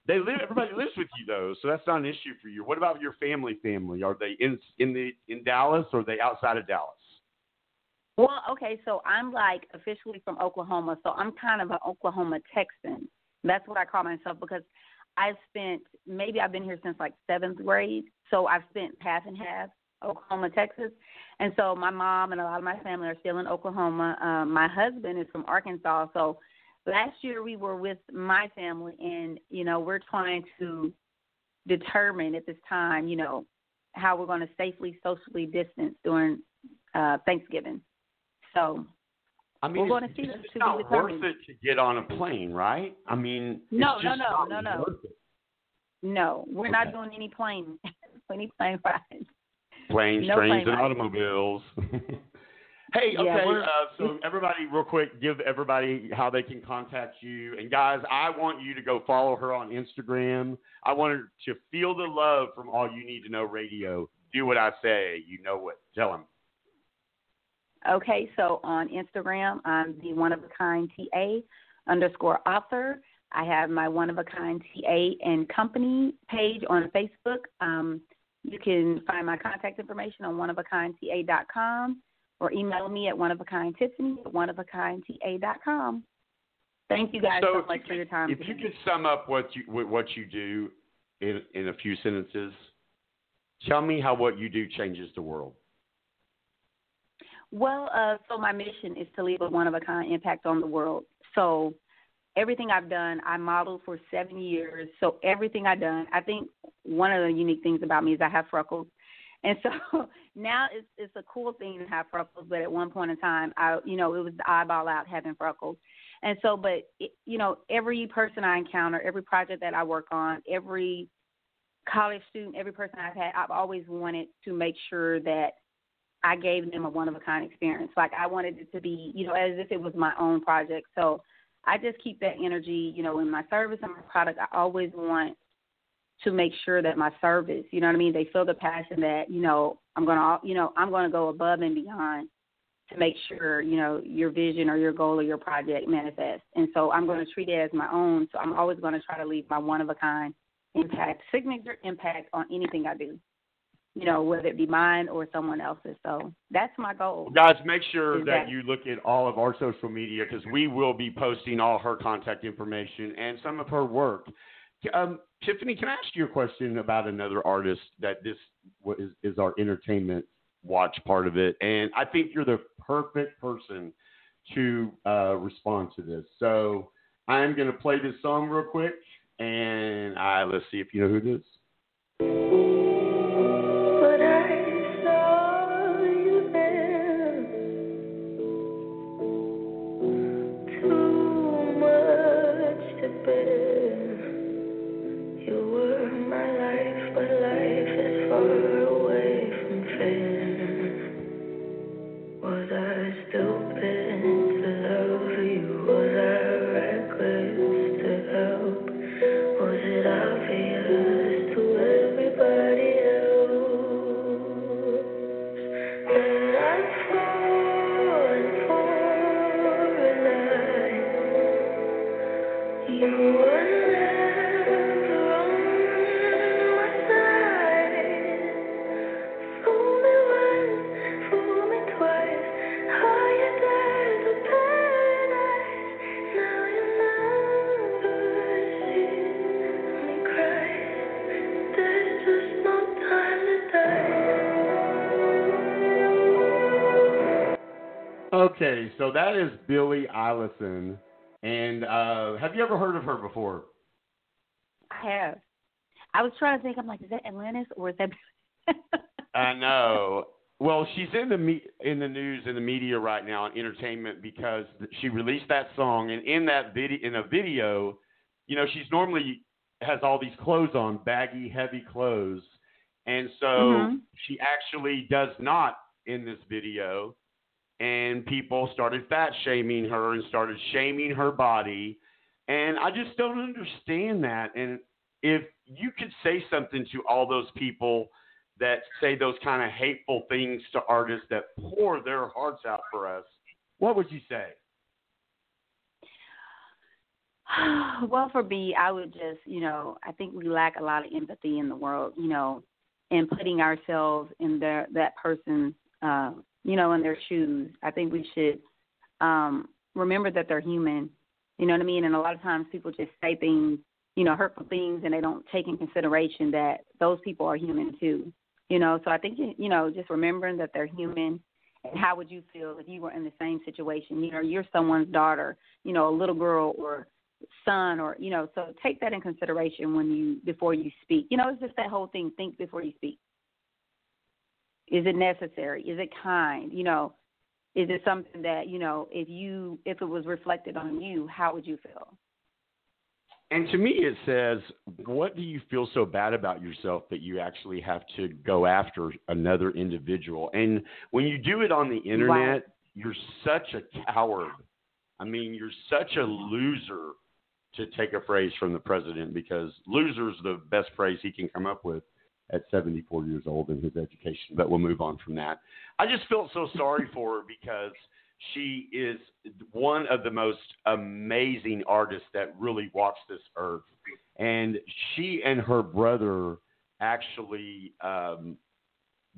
D: they live. Everybody lives with you though, so that's not an issue for you. What about your family? Family? Are they in in the in Dallas or are they outside of Dallas?
M: Well, okay, so I'm like officially from Oklahoma, so I'm kind of an Oklahoma Texan That's what I call myself because I've spent maybe I've been here since like seventh grade, so I've spent half and half Oklahoma, Texas, and so my mom and a lot of my family are still in Oklahoma. Um, my husband is from Arkansas, so last year we were with my family, and you know we're trying to determine at this time, you know, how we're going to safely socially distance during uh, Thanksgiving. So
D: I mean,
M: we're going to see
D: it's
M: this
D: just
M: to
D: not worth it to get on a plane, right? I mean,
M: No, no, no, no, no. No, we're not doing any plane, any plane rides.
D: Planes,
M: No
D: trains,
M: plane
D: and automobiles. hey,
M: Yeah,
D: okay.
M: we're-
D: uh, so everybody, real quick, give everybody how they can contact you. And guys, I want you to go follow her on Instagram. I want her to feel the love from All You Need to Know Radio. Do what I say. You know what? Tell them.
M: Okay, so on Instagram, I'm the one of a kind TA underscore author. I have my one of a kind TA and company page on Facebook. Um, you can find my contact information on oneofakindta.com or email me at one of a kind Tiffany at one of a kind Thank you guys so,
D: if
M: much
D: you
M: for your time.
D: If you could sum up what you what what you do in in a few sentences, tell me how what you do changes the world.
M: Well, uh, so my mission is to leave a one of a kind impact on the world. So everything I've done, I modeled for seven years. So everything I've done, I think one of the unique things about me is I have freckles. And so now it's it's a cool thing to have freckles, but at one point in time, I you know it was the eyeball out having freckles, and so but it, you know every person I encounter, every project that I work on, every college student, every person I've had, I've always wanted to make sure that I gave them a one of a kind experience. Like I wanted it to be, you know, as if it was my own project. So I just keep that energy, you know, in my service and my product. I always want to make sure that my service, you know what I mean, they feel the passion that, you know, I'm going to, you know, I'm going to go above and beyond to make sure, you know, your vision or your goal or your project manifests. And so I'm going to treat it as my own. So I'm always going to try to leave my one of a kind impact, signature impact on anything I do. You know, whether it be mine or someone else's. So that's my goal.
D: Guys, make sure that
M: that-
D: you look at all of our social media because we will be posting all her contact information and some of her work. Um, Tiffany, can I ask you a question about another artist that this is, is our entertainment watch part of it? And I think you're the perfect person to uh, respond to this. So I'm going to play this song real quick, and I let's see if you know who it is. So that is Billie Eilish. And uh, have you ever heard of her before?
M: I have. I was trying to think. I'm like, is that Atlantis or is that?
D: I know. Well, she's in the me- in the news in the media right now in entertainment because she released that song, and in that video, in a video, you know, she's normally has all these clothes on, baggy, heavy clothes, and so
M: Mhm.
D: she actually does not in this video, and people started fat shaming her and started shaming her body, and I just don't understand that. And if you could say something to all those people that say those kind of hateful things to artists that pour their hearts out for us, what would you say?
M: well, for me, I would just, you know, I think we lack a lot of empathy in the world, you know, and putting ourselves in their that person's, uh, you know, in their shoes. I think we should um, remember that they're human, You know what I mean? And a lot of times people just say things, you know, hurtful things, and they don't take in consideration that those people are human too. You know, so I think you know, just remembering that they're human. And how would you feel if you were in the same situation? You know, you're someone's daughter, you know, a little girl or son, or you know. So take that in consideration when you before you speak. You know, it's just that whole thing. Think before you speak. Is it necessary? Is it kind? You know, is it something that you know if you if it was reflected on you, how would you feel?
D: And to me, it says, what do you feel so bad about yourself that you actually have to go after another individual? And when you do it on the internet,
M: Right.
D: you're such a coward. I mean, you're such a loser to take a phrase from the president because loser is the best phrase he can come up with at 74 years old in his education. But we'll move on from that. I just felt so sorry for her because she is one of the most amazing artists that really walks this earth. And she and her brother actually um,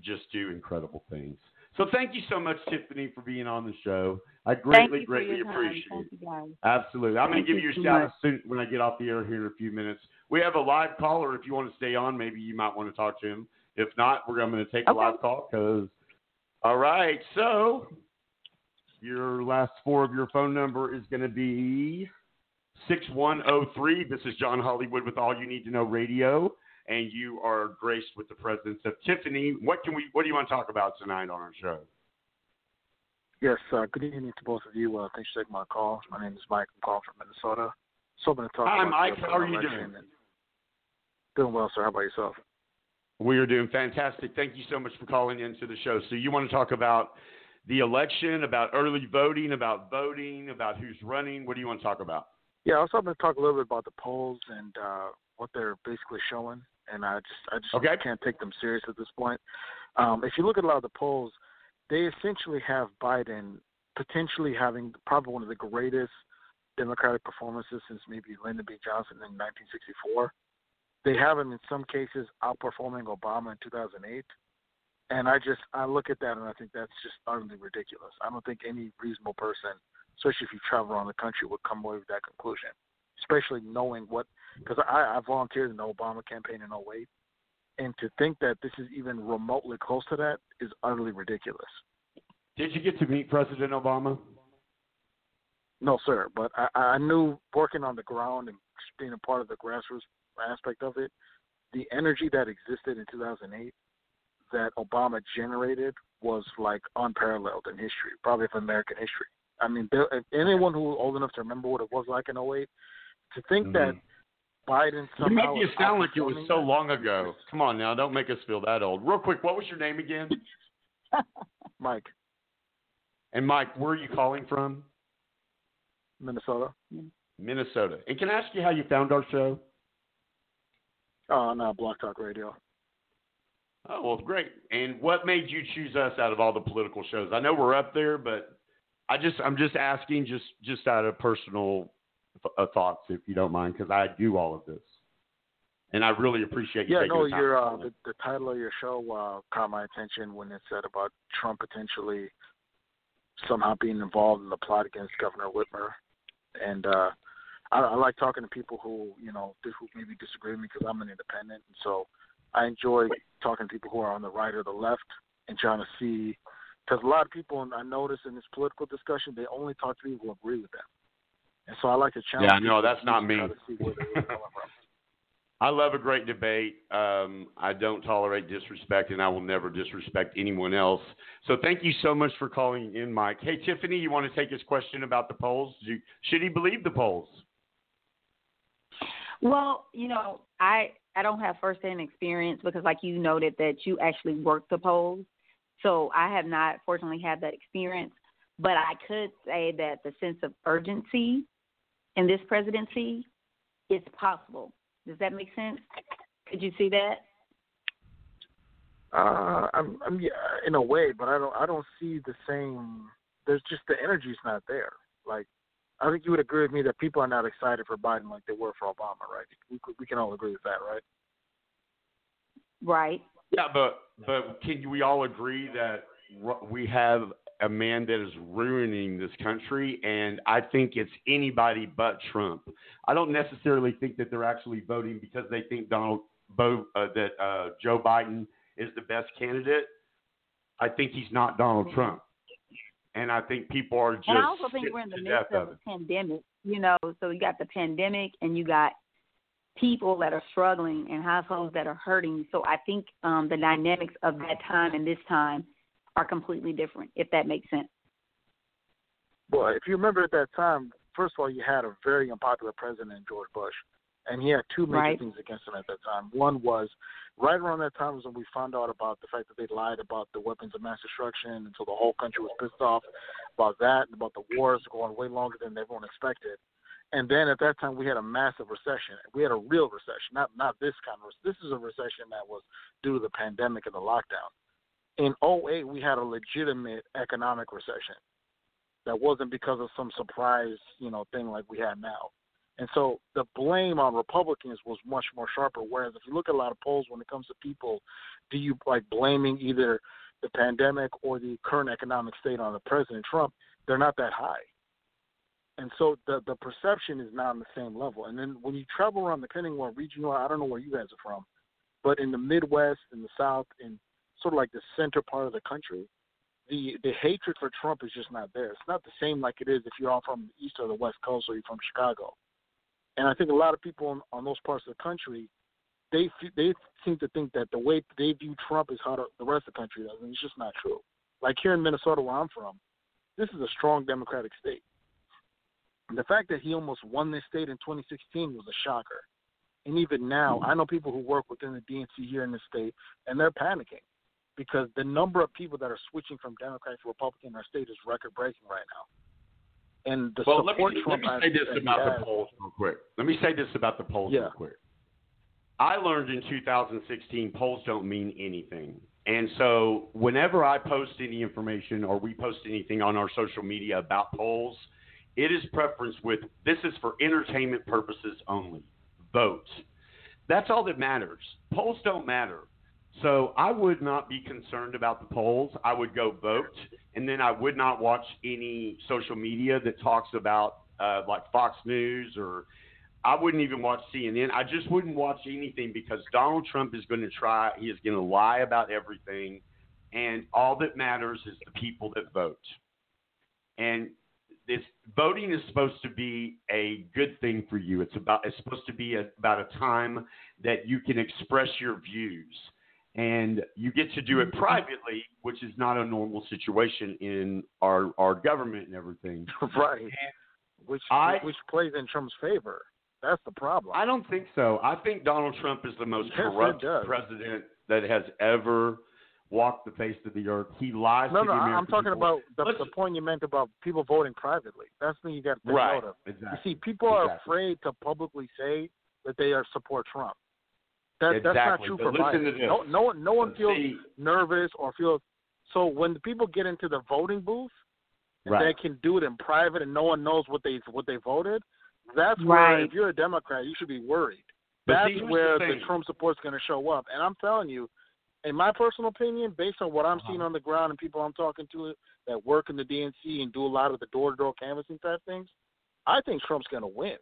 D: just do incredible things. So thank you so much, Tiffany, for being on the show. I greatly, greatly
M: time.
D: appreciate it. Absolutely. I'm going to give
M: you
D: you a shout out soon when I get off the air here in a few minutes. We have a live caller. If you want to stay on, maybe you might want to talk to him. If not, we're going to take a live call because. All right. So your last four of your phone number is going to be 6103. This is John Hollywood with All You Need to Know Radio. And you are graced with the presence of Tiffany. What can we? What do you want to talk about tonight on our show?
N: Yes, uh, good evening to both of you. Uh, thanks for taking my call. My name is Mike. I'm calling from Minnesota. So I'm going to talk
D: Hi,
N: about
D: Mike. How are you
N: election
D: doing?
N: Doing well, sir. How about yourself?
D: We are doing fantastic. Thank you so much for calling into the show. So you want to talk about the election, about early voting, about voting, about who's running? What do you want to talk about?
N: Yeah, I was hoping to talk a little bit about the polls and uh, what they're basically showing, and I just I just
D: Okay.
N: can't take them serious at this point. Um, if you look at a lot of the polls, they essentially have Biden potentially having probably one of the greatest Democratic performances since maybe Lyndon B. Johnson in 1964. They have him in some cases outperforming Obama in 2008. And I just I look at that and I think that's just utterly ridiculous. I don't think any reasonable person, especially if you travel around the country, would come away with that conclusion. Especially knowing what, because I, I volunteered in the Obama campaign in 08, and to think that this is even remotely close to that is utterly ridiculous.
D: Did you get to meet President Obama?
N: No, sir. But I, I knew working on the ground and being a part of the grassroots aspect of it, the energy that existed in 2008 that Obama generated was like unparalleled in history, probably of American history. I mean, there, if anyone who was old enough to remember what it was like in 08, to think that Biden
D: Mm-hmm. You make
N: somehow
D: it
N: is
D: sound like it was so long ago. Come on now, don't make us feel that old. Real quick, what was your name again?
N: Mike,
D: And Mike, where are you calling from?
N: Minnesota.
D: Minnesota. And can I ask you how you found our show?
N: Oh, no, BlogTalkRadio.
D: Oh well, great. And what made you choose us out of all the political shows? I know we're up there, but I just I'm just asking, just just out of personal uh, thoughts, if you don't mind, because I do all of this, and I really appreciate you
N: Yeah,
D: taking
N: no,
D: the time.
N: your uh, the, the title of your show uh, caught my attention when it said about Trump potentially somehow being involved in the plot against Governor Whitmer, and uh, I, I like talking to people who you know who maybe disagree with me because I'm an independent, and so I enjoy talking to people who are on the right or the left and trying to see because a lot of people I notice in this political discussion they only talk to people who agree with them, and so I like to challenge.
D: Yeah, no, that's not me.
N: to see where they're coming from.
D: I love a great debate. Um, I don't tolerate disrespect, and I will never disrespect anyone else. So thank you so much for calling in, Mike. Hey, Tiffany, you want to take his question about the polls? Do, should he believe the polls?
M: Well, you know, I I don't have firsthand experience because, like you noted, that you actually work the polls. So I have not, fortunately, had that experience. But I could say that the sense of urgency in this presidency is possible. Does that make sense? Could you see that?
N: Uh, I'm, I'm yeah, in a way, but I don't, I don't see the same. There's just the energy's not there. Like, I think you would agree with me that people are not excited for Biden like they were for Obama, right? We, we can all agree with that, right?
M: Right.
D: Yeah, but but can we all agree that we have a man that is ruining this country, and I think it's anybody but Trump. I don't necessarily think that they're actually voting because they think Donald Bo, uh, that uh, Joe Biden is the best candidate. I think he's not Donald Trump, and I think people are just
M: and I also think we're in the
D: to
M: midst of
D: of
M: a pandemic. You know, so you got the pandemic and you got people that are struggling and households that are hurting. So I think um, the dynamics of that time and this time are completely different, if that makes sense.
N: Well, if you remember at that time, first of all, you had a very unpopular president, George Bush, and he had two major
M: Right.
N: things against him at that time. One was right around that time was when we found out about the fact that they lied about the weapons of mass destruction until the whole country was pissed off about that and about the wars going way longer than everyone expected. And then at that time we had a massive recession. We had a real recession, not not this kind of this is a recession that was due to the pandemic and the lockdown. In 08 we had a legitimate economic recession that wasn't because of some surprise, you know, thing like we have now. And so the blame on Republicans was much more sharper. Whereas if you look at a lot of polls when it comes to people, do you like blaming either the pandemic or the current economic state on the President Trump? They're not that high. And so the the perception is not on the same level. And then when you travel around, depending what region you are, I don't know where you guys are from, but in the Midwest, in the South, in sort of like the center part of the country, the the hatred for Trump is just not there. It's not the same like it is if you're all from the East or the West Coast or you're from Chicago. And I think a lot of people on, on those parts of the country, they they seem to think that the way they view Trump is how the, rest of the country does, and it's just not true. Like here in Minnesota, where I'm from, this is a strong Democratic state. And the fact that he almost won this state in 2016 was a shocker. And even now, I know people who work within the DNC here in the state, and they're panicking because the number of people that are switching from Democrat to Republican in our state is record breaking right now. And the
D: well, let
N: support
D: me, let me say this about
N: has-
D: the polls real quick. Let me say this about the polls
N: Yeah.
D: real quick. I learned in 2016 polls don't mean anything. And so whenever I post any information or we post anything on our social media about polls, it is preference with this is for entertainment purposes only. Vote. That's all that matters. Polls don't matter. So I would not be concerned about the polls. I would go vote, and then I would not watch any social media that talks about uh, like Fox News or I wouldn't even watch CNN. I just wouldn't watch anything because Donald Trump is going to try. He is going to lie about everything, and all that matters is the people that vote. And this voting is supposed to be a good thing for you. It's about it's supposed to be a, about a time that you can express your views, and you get to do it mm-hmm. privately, which is not a normal situation in our our government and everything.
N: right. Which
D: I-
N: which plays in Trump's favor. That's the problem.
D: I don't think so. I think Donald Trump is the most
N: Yes,
D: corrupt president that has ever walked the face of the earth. He lies
N: No,
D: to
N: no,
D: the
N: I- I'm talking
D: people.
N: about the, the point you meant about people voting privately. That's the thing you got to take
D: Right,
N: note of.
D: exactly.
N: You see, people are
D: Exactly.
N: afraid to publicly say that they are support Trump. That, That's not true
D: But
N: for
D: listen to
N: Biden.
D: this.
N: No, no one, no one feels
D: see-
N: nervous or feels. So when the people get into the voting booth, and
D: Right.
N: they can do it in private, and no one knows what they what they voted. That's
M: Right.
N: where, if you're a Democrat, you should be worried.
D: But
N: That's
D: see, here's the
N: where the,
D: thing.
N: Trump support's going to show up. And I'm telling you, in my personal opinion, based on what I'm
D: Uh-huh.
N: seeing on the ground and people I'm talking to that work in the DNC and do a lot of the door-to-door canvassing type things, I think Trump's going to win.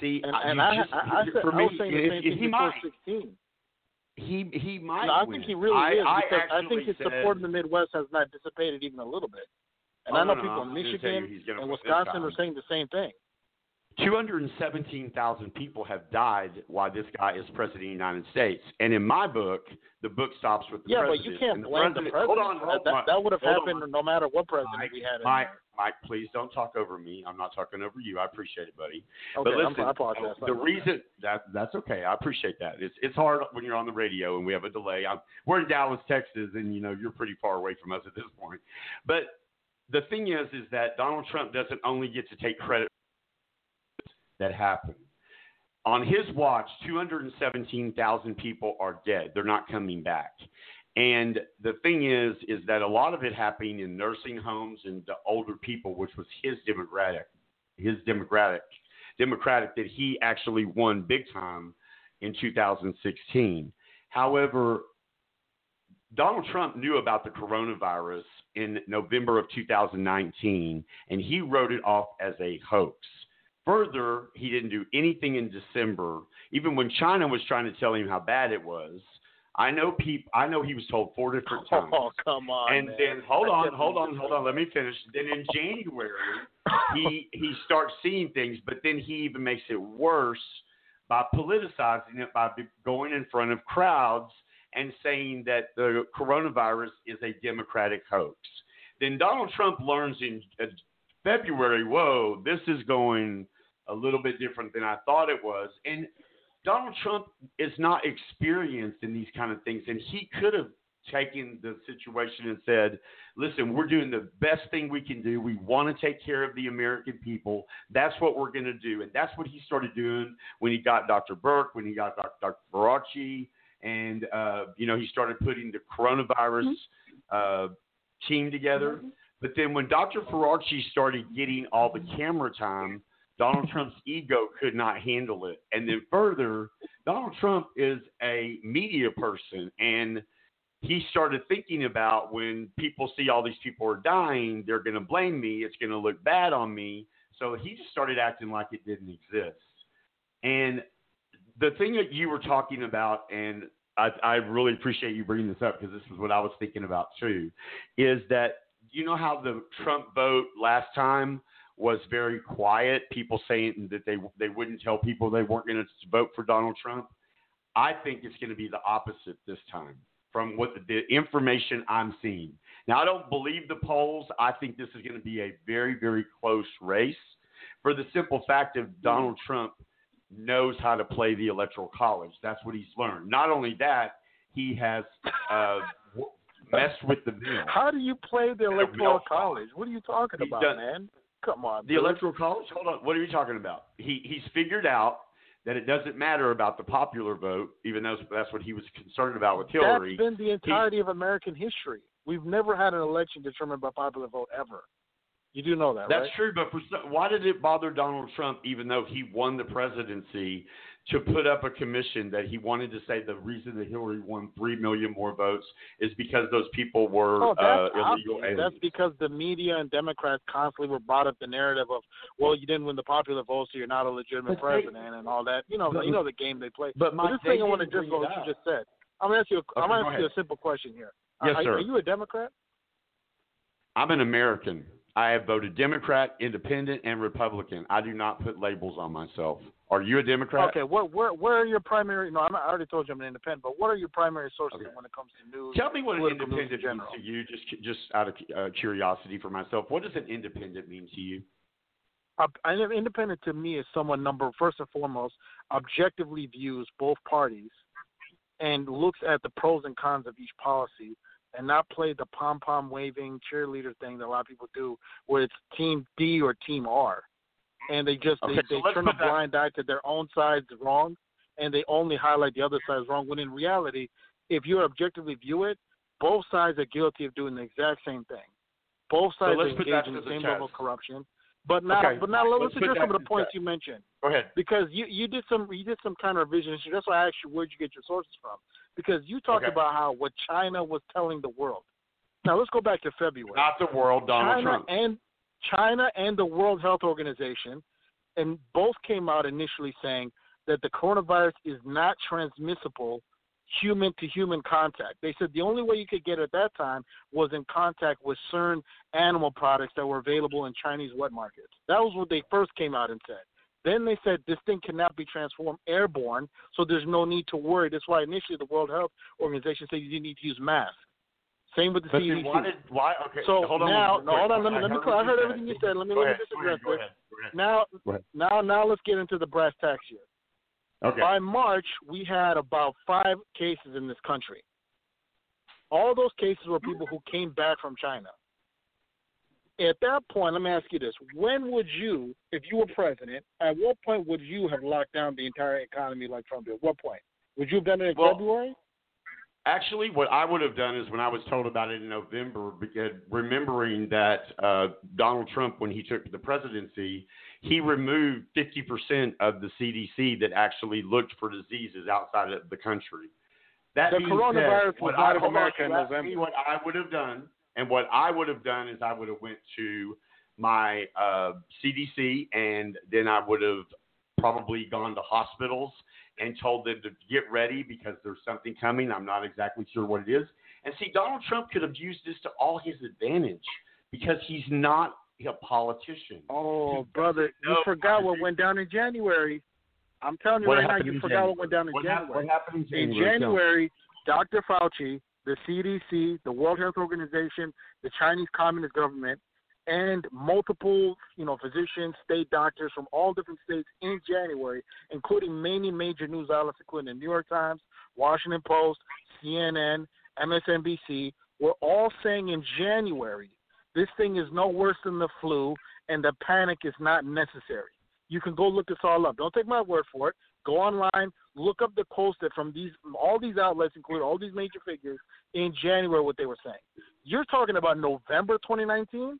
D: See,
N: And,
D: I-
N: and I,
D: just-
N: I, I, said,
D: for
N: I was saying the same thing
D: he might.
N: 16.
D: he he might.
N: No, I
D: win.
N: think he really
D: I,
N: is
D: I
N: because I, think his
D: said,
N: support in the Midwest has not dissipated even a little bit. And
D: Oh,
N: I know
D: no, no,
N: people
D: I'm
N: in
D: gonna tell you
N: Michigan and Wisconsin are saying the same thing.
D: 217,000 people have died while this guy is president of the United States. And in my book, the book stops with the
N: Yeah,
D: president.
N: but you can't
D: And the
N: blame the
D: president-
N: president.
D: Hold on, hold
N: that,
D: on.
N: that would have
D: Hold on.
N: happened no matter what president we had. in
D: Mike, please don't talk over me. I'm not talking over you. I appreciate it, buddy.
N: Okay,
D: but
N: I'm-
D: listen,
N: I apologize.
D: the reason that that's okay. I appreciate that. It's it's hard when you're on the radio and we have a delay. I'm, we're in Dallas, Texas, and you know you're pretty far away from us at this point. But the thing is, is that Donald Trump doesn't only get to take credit that happened. On his watch, 217,000 people are dead. They're not coming back. And the thing is, is that a lot of it happening in nursing homes and the older people, which was his democratic, his democratic, democratic that he actually won big time in 2016. However, Donald Trump knew about the coronavirus in November of 2019, and he wrote it off as a hoax. Further, he didn't do anything in December, even when China was trying to tell him how bad it was. I know people. I know he was told four different times.
N: Oh, come on.
D: and
N: man.
D: then hold on, hold on, hold on. Let me finish. Then in January, he he starts seeing things, but then he even makes it worse by politicizing it by going in front of crowds and saying that the coronavirus is a Democratic hoax. Then Donald Trump learns in uh, February, whoa, this is going a little bit different than I thought it was. And Donald Trump is not experienced in these kind of things, and he could have taken the situation and said, "Listen, we're doing the best thing we can do. We want to take care of the American people. That's what we're going to do." And that's what he started doing when he got Dr. Birx, when he got Dr. Fauci, and uh, you know he started putting the coronavirus uh, team together. But then when Dr. Fauci started getting all the camera time, Donald Trump's ego could not handle it. And then further, Donald Trump is a media person and he started thinking about when people see all these people are dying, they're going to blame me. It's going to look bad on me. So he just started acting like it didn't exist. And the thing that you were talking about, and I, I really appreciate you bringing this up because this is what I was thinking about too, is that you know how the Trump vote last time was very quiet, people saying that they they wouldn't tell people they weren't going to vote for Donald Trump. I think it's going to be the opposite this time from what the, the information I'm seeing. Now, I don't believe the polls. I think this is going to be a very, very close race for the simple fact of Donald Trump knows how to play the electoral college. That's what he's learned. Not only that, he has uh, messed with the bill.
N: How do you play the electoral college? What are you talking
D: He's
N: about,
D: done-
N: man? Come on.
D: The
N: dude.
D: electoral college? Hold on. What are you talking about? He he's figured out that it doesn't matter about the popular vote, even though that's what he was concerned about with Hillary.
N: That's been the entirety of American history. We've never had an election determined by popular vote ever. You do know that,
D: That's
N: right?
D: true, but for why did it bother Donald Trump, even though he won the presidency, to put up a commission that he wanted to say the reason that Hillary won three million more votes is because those people were
N: Oh, that's
D: uh, illegal
N: obvious.
D: aliens?
N: That's because the media and Democrats constantly were brought up the narrative of, well, you didn't win the popular vote, so you're not a legitimate
D: But they-
N: president, and all that. You know,
D: But-
N: you know the game they play.
D: but Mike,
N: this thing I want to
D: didn't
N: just go what you just said. I'm gonna ask you. A, I'm gonna
D: go
N: ask you a simple question here.
D: Yes,
N: are,
D: sir.
N: Are you a Democrat?
D: I'm an American. I have voted Democrat, Independent, and Republican. I do not put labels on myself. Are you a Democrat?
N: Okay. What? Where? Where are your primary? No, I'm I already told you I'm an independent. But what are your primary sources when it comes to news?
D: Tell me what an
N: news in
D: independent means
N: general?
D: to you, just just out of uh, curiosity for myself. What does an independent mean to you?
N: Know independent to me is someone number first and foremost objectively views both parties and looks at the pros and cons of each policy and not play the pom pom waving cheerleader thing that a lot of people do where it's team D or team R. And they just
D: Okay,
N: they,
D: so
N: they turn a blind eye to their own side's wrong and they only highlight the other side's wrong when in reality if you objectively view it, both sides are guilty of doing the exact same thing. Both sides
D: put
N: engaged in the
D: the
N: same
D: test.
N: level of corruption. But now,
D: Okay,
N: but now
D: let's
N: let's address some of the points you mentioned.
D: Go ahead.
N: Because you you did some you did some kind of revision. That's why I asked you where'd you get your sources from. Because you talked
D: Okay.
N: about how what China was telling the world. Now let's go back to February.
D: Not the world, Donald
N: China
D: Trump.
N: and China and the World Health Organization, and both came out initially saying that the coronavirus is not transmissible human to human contact. They said the only way you could get it at that time was in contact with certain animal products that were available in Chinese wet markets. That was what they first came out and said. Then they said this thing cannot be transformed airborne, so there's no need to worry. That's why initially the World Health Organization said you need to use masks. Same with the
D: But
N: CDC.
D: why did why? Okay,
N: So
D: hold on.
N: now, no, hold on. Let me,
D: I
N: let me.
D: heard
N: I heard everything you said. Let me
D: Go
N: let me just address
D: ahead, go
N: it.
D: ahead, go ahead.
N: Now, now, now, let's get into the brass tacks here.
D: Okay.
N: By March, we had about five cases in this country. All those cases were people who came back from China. At that point, let me ask you this: When would you, if you were president, at what point would you have locked down the entire economy like Trump did? What point would you have done it in
D: Well,
N: February?
D: Actually, what I would have done is when I was told about it in November, remembering that uh, Donald Trump, when he took the presidency, he removed 50% of the CDC that actually looked for diseases outside of the country. That
N: the coronavirus
D: said,
N: was
D: what
N: not
D: I,
N: in
D: hold on,
N: America in November.
D: what I would have done, and what I would have done is I would have went to my uh, CDC, and then I would have probably gone to hospitals and told them to get ready because there's something coming. I'm not exactly sure what it is. And see, Donald Trump could have used this to all his advantage because he's not a politician.
N: Oh, brother, you forgot what went down in January. I'm telling you
D: What
N: right now, you forgot
D: January?
N: what went down in
D: What
N: January.
D: what happened in
N: In
D: January? Tell.
N: January, Dr. Fauci, the CDC, the World Health Organization, the Chinese Communist government, and multiple, you know, physicians, state doctors from all different states in January, including many major news outlets, including the New York Times, Washington Post, CNN, MSNBC, were all saying in January, this thing is no worse than the flu, and the panic is not necessary. You can go look this all up. Don't take my word for it. Go online, look up the quotes that from these all these outlets, including all these major figures in January, what they were saying. You're talking about November 2019.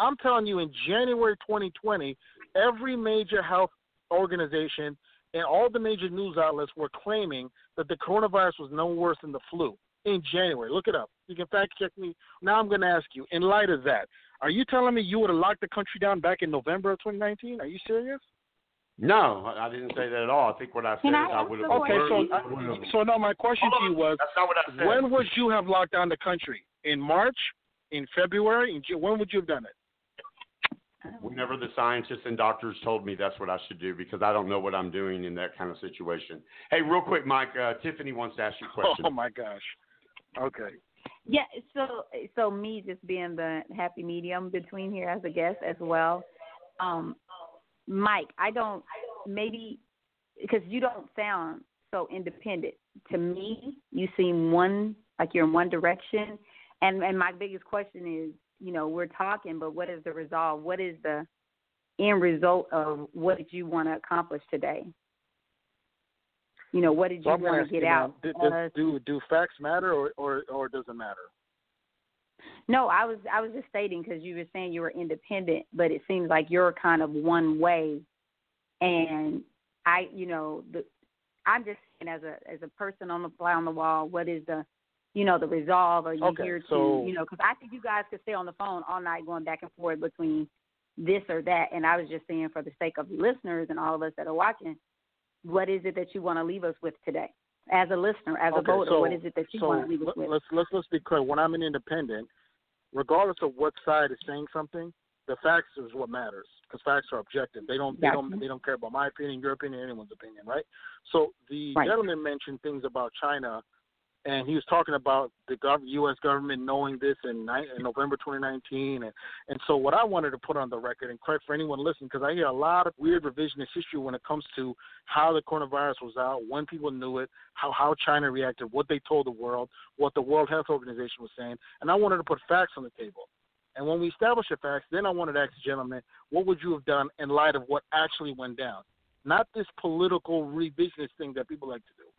N: I'm telling you, in January 2020, every major health organization and all the major news outlets were claiming that the coronavirus was no worse than the flu in January. Look it up. You can fact check me. Now I'm going to ask you, in light of that, are you telling me you would have locked the country down back in November of 2019? Are you serious?
D: No, I I didn't say that at all. I think what I said
N: Can
D: is
N: I
D: I would have.
N: the Okay, so I- So now my question to you was,
D: That's not what I said.
N: when would you have locked down the country? In March? In February? In June? When would you have done it?
D: Whenever the scientists and doctors told me that's what I should do because I don't know what I'm doing in that kind of situation. Hey, real quick, Mike. Uh, Tiffany wants to ask you a question.
N: Oh my gosh. Okay.
M: Yeah, so so me just being the happy medium between here as a guest as well. Um, Mike, I don't maybe because you don't sound so independent. To me, you seem one like you're in one direction, and and my biggest question is, you know, we're talking, but what is the resolve? What is the end result of what did you want to accomplish today? You know, what did you
N: I'm
M: want to get
N: you
M: out?
N: do, do do facts matter or or or does it matter?
M: No, I was I was just stating because you were saying you were independent, but it seems like you're kind of one way, and I, you know, the I'm just saying as a as a person on the fly on the wall, what is the, you know, the resolve? Are you
N: Okay,
M: here to,
N: so-
M: you know, because I think you guys could stay on the phone all night going back and forth between this or that, and I was just saying for the sake of the listeners and all of us that are watching, what is it that you want to leave us with today? As a listener, as a voter,
N: so,
M: what is it that you
N: so
M: want to leave us with?
N: let's let's let's be clear. When I'm an independent, regardless of what side is saying something, the facts is what matters because facts are objective. They don't they don't they don't care about my opinion, your opinion, anyone's opinion, right? So the
M: Right.
N: gentleman mentioned things about China, and he was talking about the gov- U.S. government knowing this in, ni- in November 2019, and and so what I wanted to put on the record, and correct for anyone listening, because I hear a lot of weird revisionist history when it comes to how the coronavirus was out, when people knew it, how how China reacted, what they told the world, what the World Health Organization was saying, and I wanted to put facts on the table. And when we establish the facts, then I wanted to ask the gentleman, what would you have done in light of what actually went down? Not this political revisionist thing that people like to do.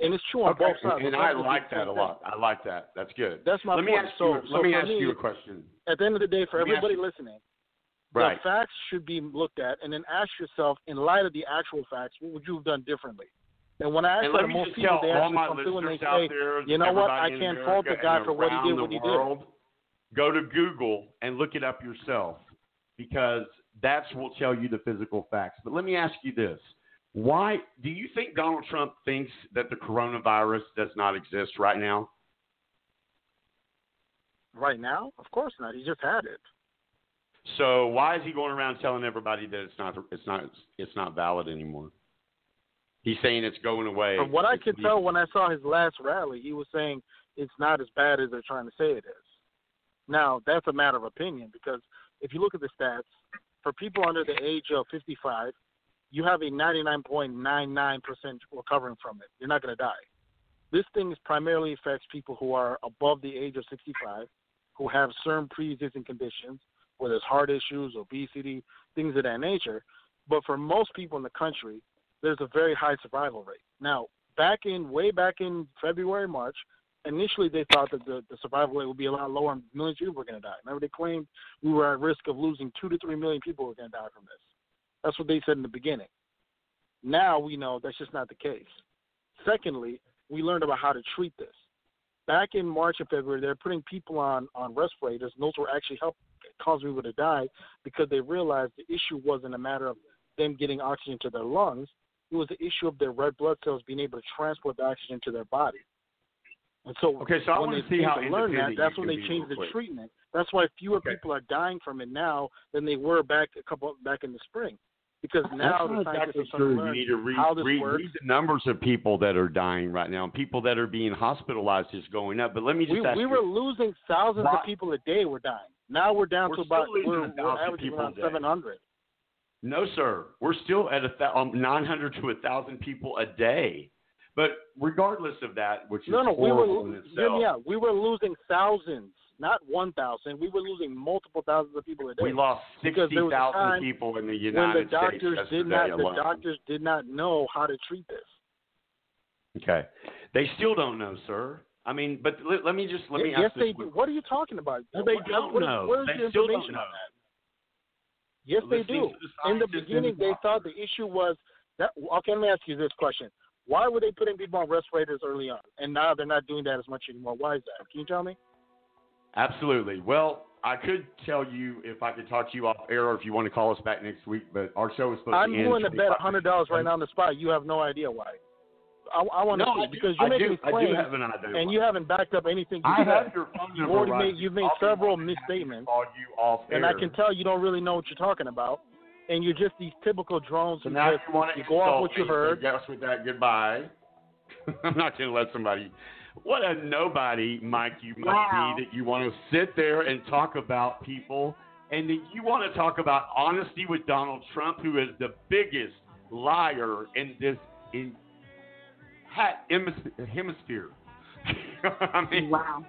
N: And it's true on
D: Okay,
N: both sides.
D: and
N: Both
D: I like that a lot. I like that. That's good.
N: That's my
D: let me
N: point.
D: ask
N: So-
D: you.
N: so
D: let me ask
N: me-
D: you a question.
N: At the end of the day, for
D: Let
N: everybody listening,
D: Right.
N: the facts should be looked at, and then ask yourself, in light of the actual facts, what would you have done differently? And when I ask that
D: me
N: most people,
D: tell
N: they
D: all
N: actually come through and they say,
D: there,
N: you know what, I can't fault the guy for what he did, what he did.
D: Go to Google and look it up yourself because that's will tell you the physical facts. But let me ask you this. Why do you think Donald Trump thinks that the coronavirus does not exist right now?
N: Right now? Of course not. He just had it.
D: So why is he going around telling everybody that it's not it's not it's not valid anymore? He's saying it's going away.
N: From what I could tell when I saw his last rally, he was saying it's not as bad as they're trying to say it is. Now, that's a matter of opinion because if you look at the stats, for people under the age of 55, you have a 99.99% recovering from it. You're not going to die. This thing primarily affects people who are above the age of 65, who have certain pre-existing conditions, whether it's heart issues, obesity, things of that nature. But for most people in the country, there's a very high survival rate. Now, back in way back in February, March, initially they thought that the, the survival rate would be a lot lower and millions of people were going to die. Remember, they claimed we were at risk of losing two to three million people who were going to die from this. That's what they said in the beginning. Now we know that's just not the case. Secondly, we learned about how to treat this. Back in March and February, they're putting people on on respirators, and those were actually help causing people to die because they realized the issue wasn't a matter of them getting oxygen to their lungs; it was the issue of their red blood cells being able to transport the oxygen to their body. And so,
D: Okay, so I
N: when
D: wanna
N: they
D: see how
N: to learn that, that's when they changed the
D: quick.
N: treatment. That's why fewer people are dying from it now than they were back a couple back in the spring, because now
D: That's
N: the scientists are
D: true.
N: to
D: You
N: learn
D: need to read,
N: how this
D: read,
N: works.
D: read the numbers of people that are dying right now, and people that are being hospitalized is going up. But let me just
N: we
D: ask
N: we
D: you,
N: were losing thousands
D: Why-
N: of people a day We're dying. Now we're down
D: We're
N: to about we're,
D: a
N: we're averaging
D: people a
N: around seven hundred.
D: No, sir. We're still at a th- um, 900 to 1,000 people a day. But regardless of that, which is
N: No, no, we were
D: itself,
N: out. We were losing thousands, not one thousand. We were losing multiple thousands of people a day.
D: we lost
N: Because there was a
D: 60,000 people in the United when
N: the doctors
D: States
N: did not the doctors did not know how to treat this.
D: Okay, they still don't know, sir. I mean, but let, let me just let me
N: yes,
D: ask
N: they
D: this.
N: do. What are you talking about?
D: No, they
N: What-
D: don't
N: what
D: know.
N: Where is
D: They
N: your
D: still don't know.
N: Yes, they do.
D: the
N: In the beginning, they thought the issue was that. Okay, let me ask you this question: Why were they putting people on respirators early on, and now they're not doing that as much anymore? Why is that? Can you tell me?
D: Absolutely. Well, I could tell you if I could talk to you off air, or if you want to call us back next week. But our show is supposed
N: I'm
D: to end.
N: willing to bet $100 right now on the spot. You have no idea why. I, I want to
D: No,
N: see
D: I do-
N: because you're
D: I
N: making
D: do- I do
N: claims
D: have an idea
N: and you haven't backed up anything. You
D: I have your phone
N: You've
D: number
N: already
D: right.
N: made you've made several misstatements,
D: Call you off
N: and. I can tell you don't really know what you're talking about, and you're just these typical drones
D: So now
N: just
D: you want to
N: you go off what you heard.
D: Guess with that, goodbye. I'm not going to let somebody. What a nobody, Mike, you must
M: Wow.
D: be that you want to sit there and talk about people, and that you want to talk about honesty with Donald Trump, who is the biggest liar in this in hat hemisphere. I mean,
M: Wow.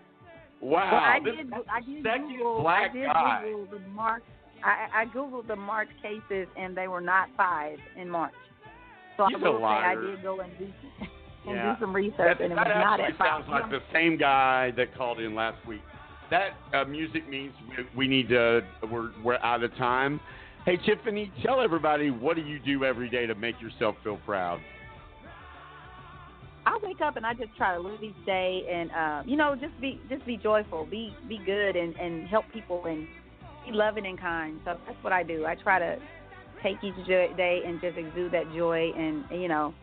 D: wow.
M: Well, I did. I did Google.
D: black
M: I did
D: guy.
M: Google the March. I, I googled the March cases, and they were not five in March. So
D: He's
M: I
D: a
M: will say I did go and do and
D: Yeah.
M: do some research,
D: That,
M: and it was not at
D: sounds like the same guy that called in last week. That uh, music means we, we need to. We're we're out of time. Hey Tiffany, tell everybody what do you do every day to make yourself feel proud?
M: I wake up and I just try to live each day, and uh, you know, just be just be joyful, be be good, and and help people, and be loving and kind. So that's what I do. I try to take each day and just exude that joy, and you know,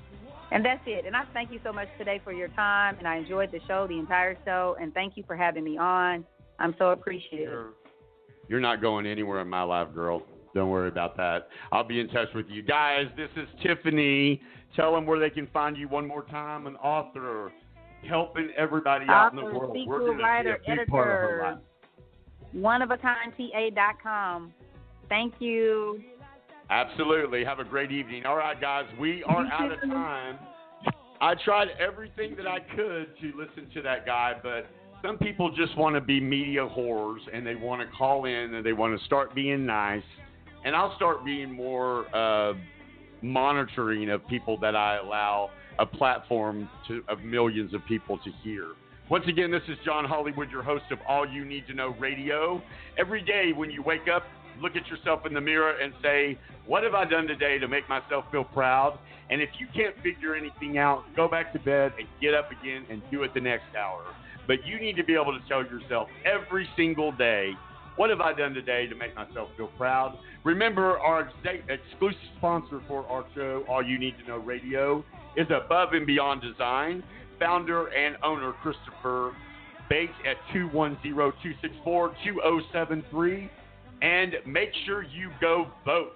M: and that's it. And I thank you so much today for your time, and I enjoyed the show, the entire show, and thank you for having me on. I'm so appreciative.
D: You're not going anywhere in my life, girl. Don't worry about that. I'll be in touch with you guys. This is Tiffany. Tell them where they can find you one more time. An author, helping everybody out in the world.
M: sequel
D: We're going to
M: writer,
D: be a big part of her
M: editor.
D: life.
M: One of a kind TA.com. Thank you.
D: Absolutely. Have a great evening. All right, guys, we are out of time. I tried everything that I could to listen to that guy, but some people just want to be media whores and they want to call in and they want to start being nice. And I'll start being more uh, monitoring of people that I allow a platform to of millions of people to hear. Once again, this is John Hollywood, your host of All You Need to Know Radio. Every day when you wake up, look at yourself in the mirror and say, What have I done today to make myself feel proud? And if you can't figure anything out, go back to bed and get up again and do it the next hour. But you need to be able to tell yourself every single day, What have I done today to make myself feel proud? Remember, our ex- exclusive sponsor for our show, All You Need to Know Radio, is Above and Beyond Design. Founder and owner Christopher Bates at 210-264-2073. And make sure you go vote.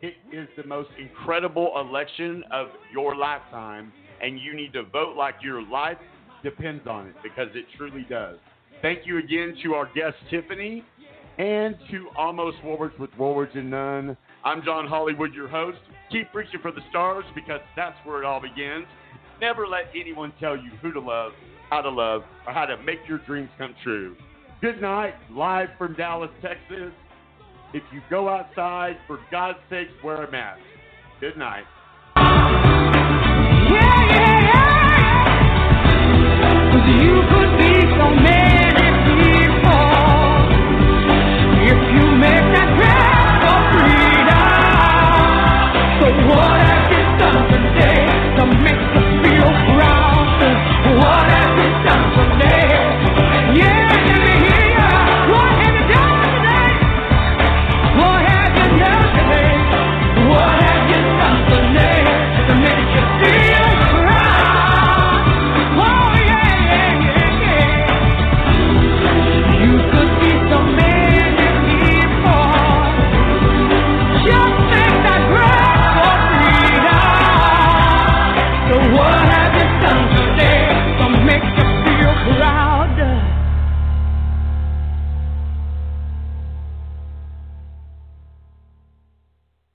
D: It is the most incredible election of your lifetime, and you need to vote like your life depends on it because it truly does. Thank you again to our guest Tiffany and to Amos Woolworths with Woolworths and None. I'm John Hollywood, your host. Keep reaching for the stars because that's where it all begins. Never let anyone tell you who to love, how to love, or how to make your dreams come true. Good night, live from Dallas, Texas. If you go outside, for God's sake, wear a mask. Good night.
C: Yeah, yeah, yeah.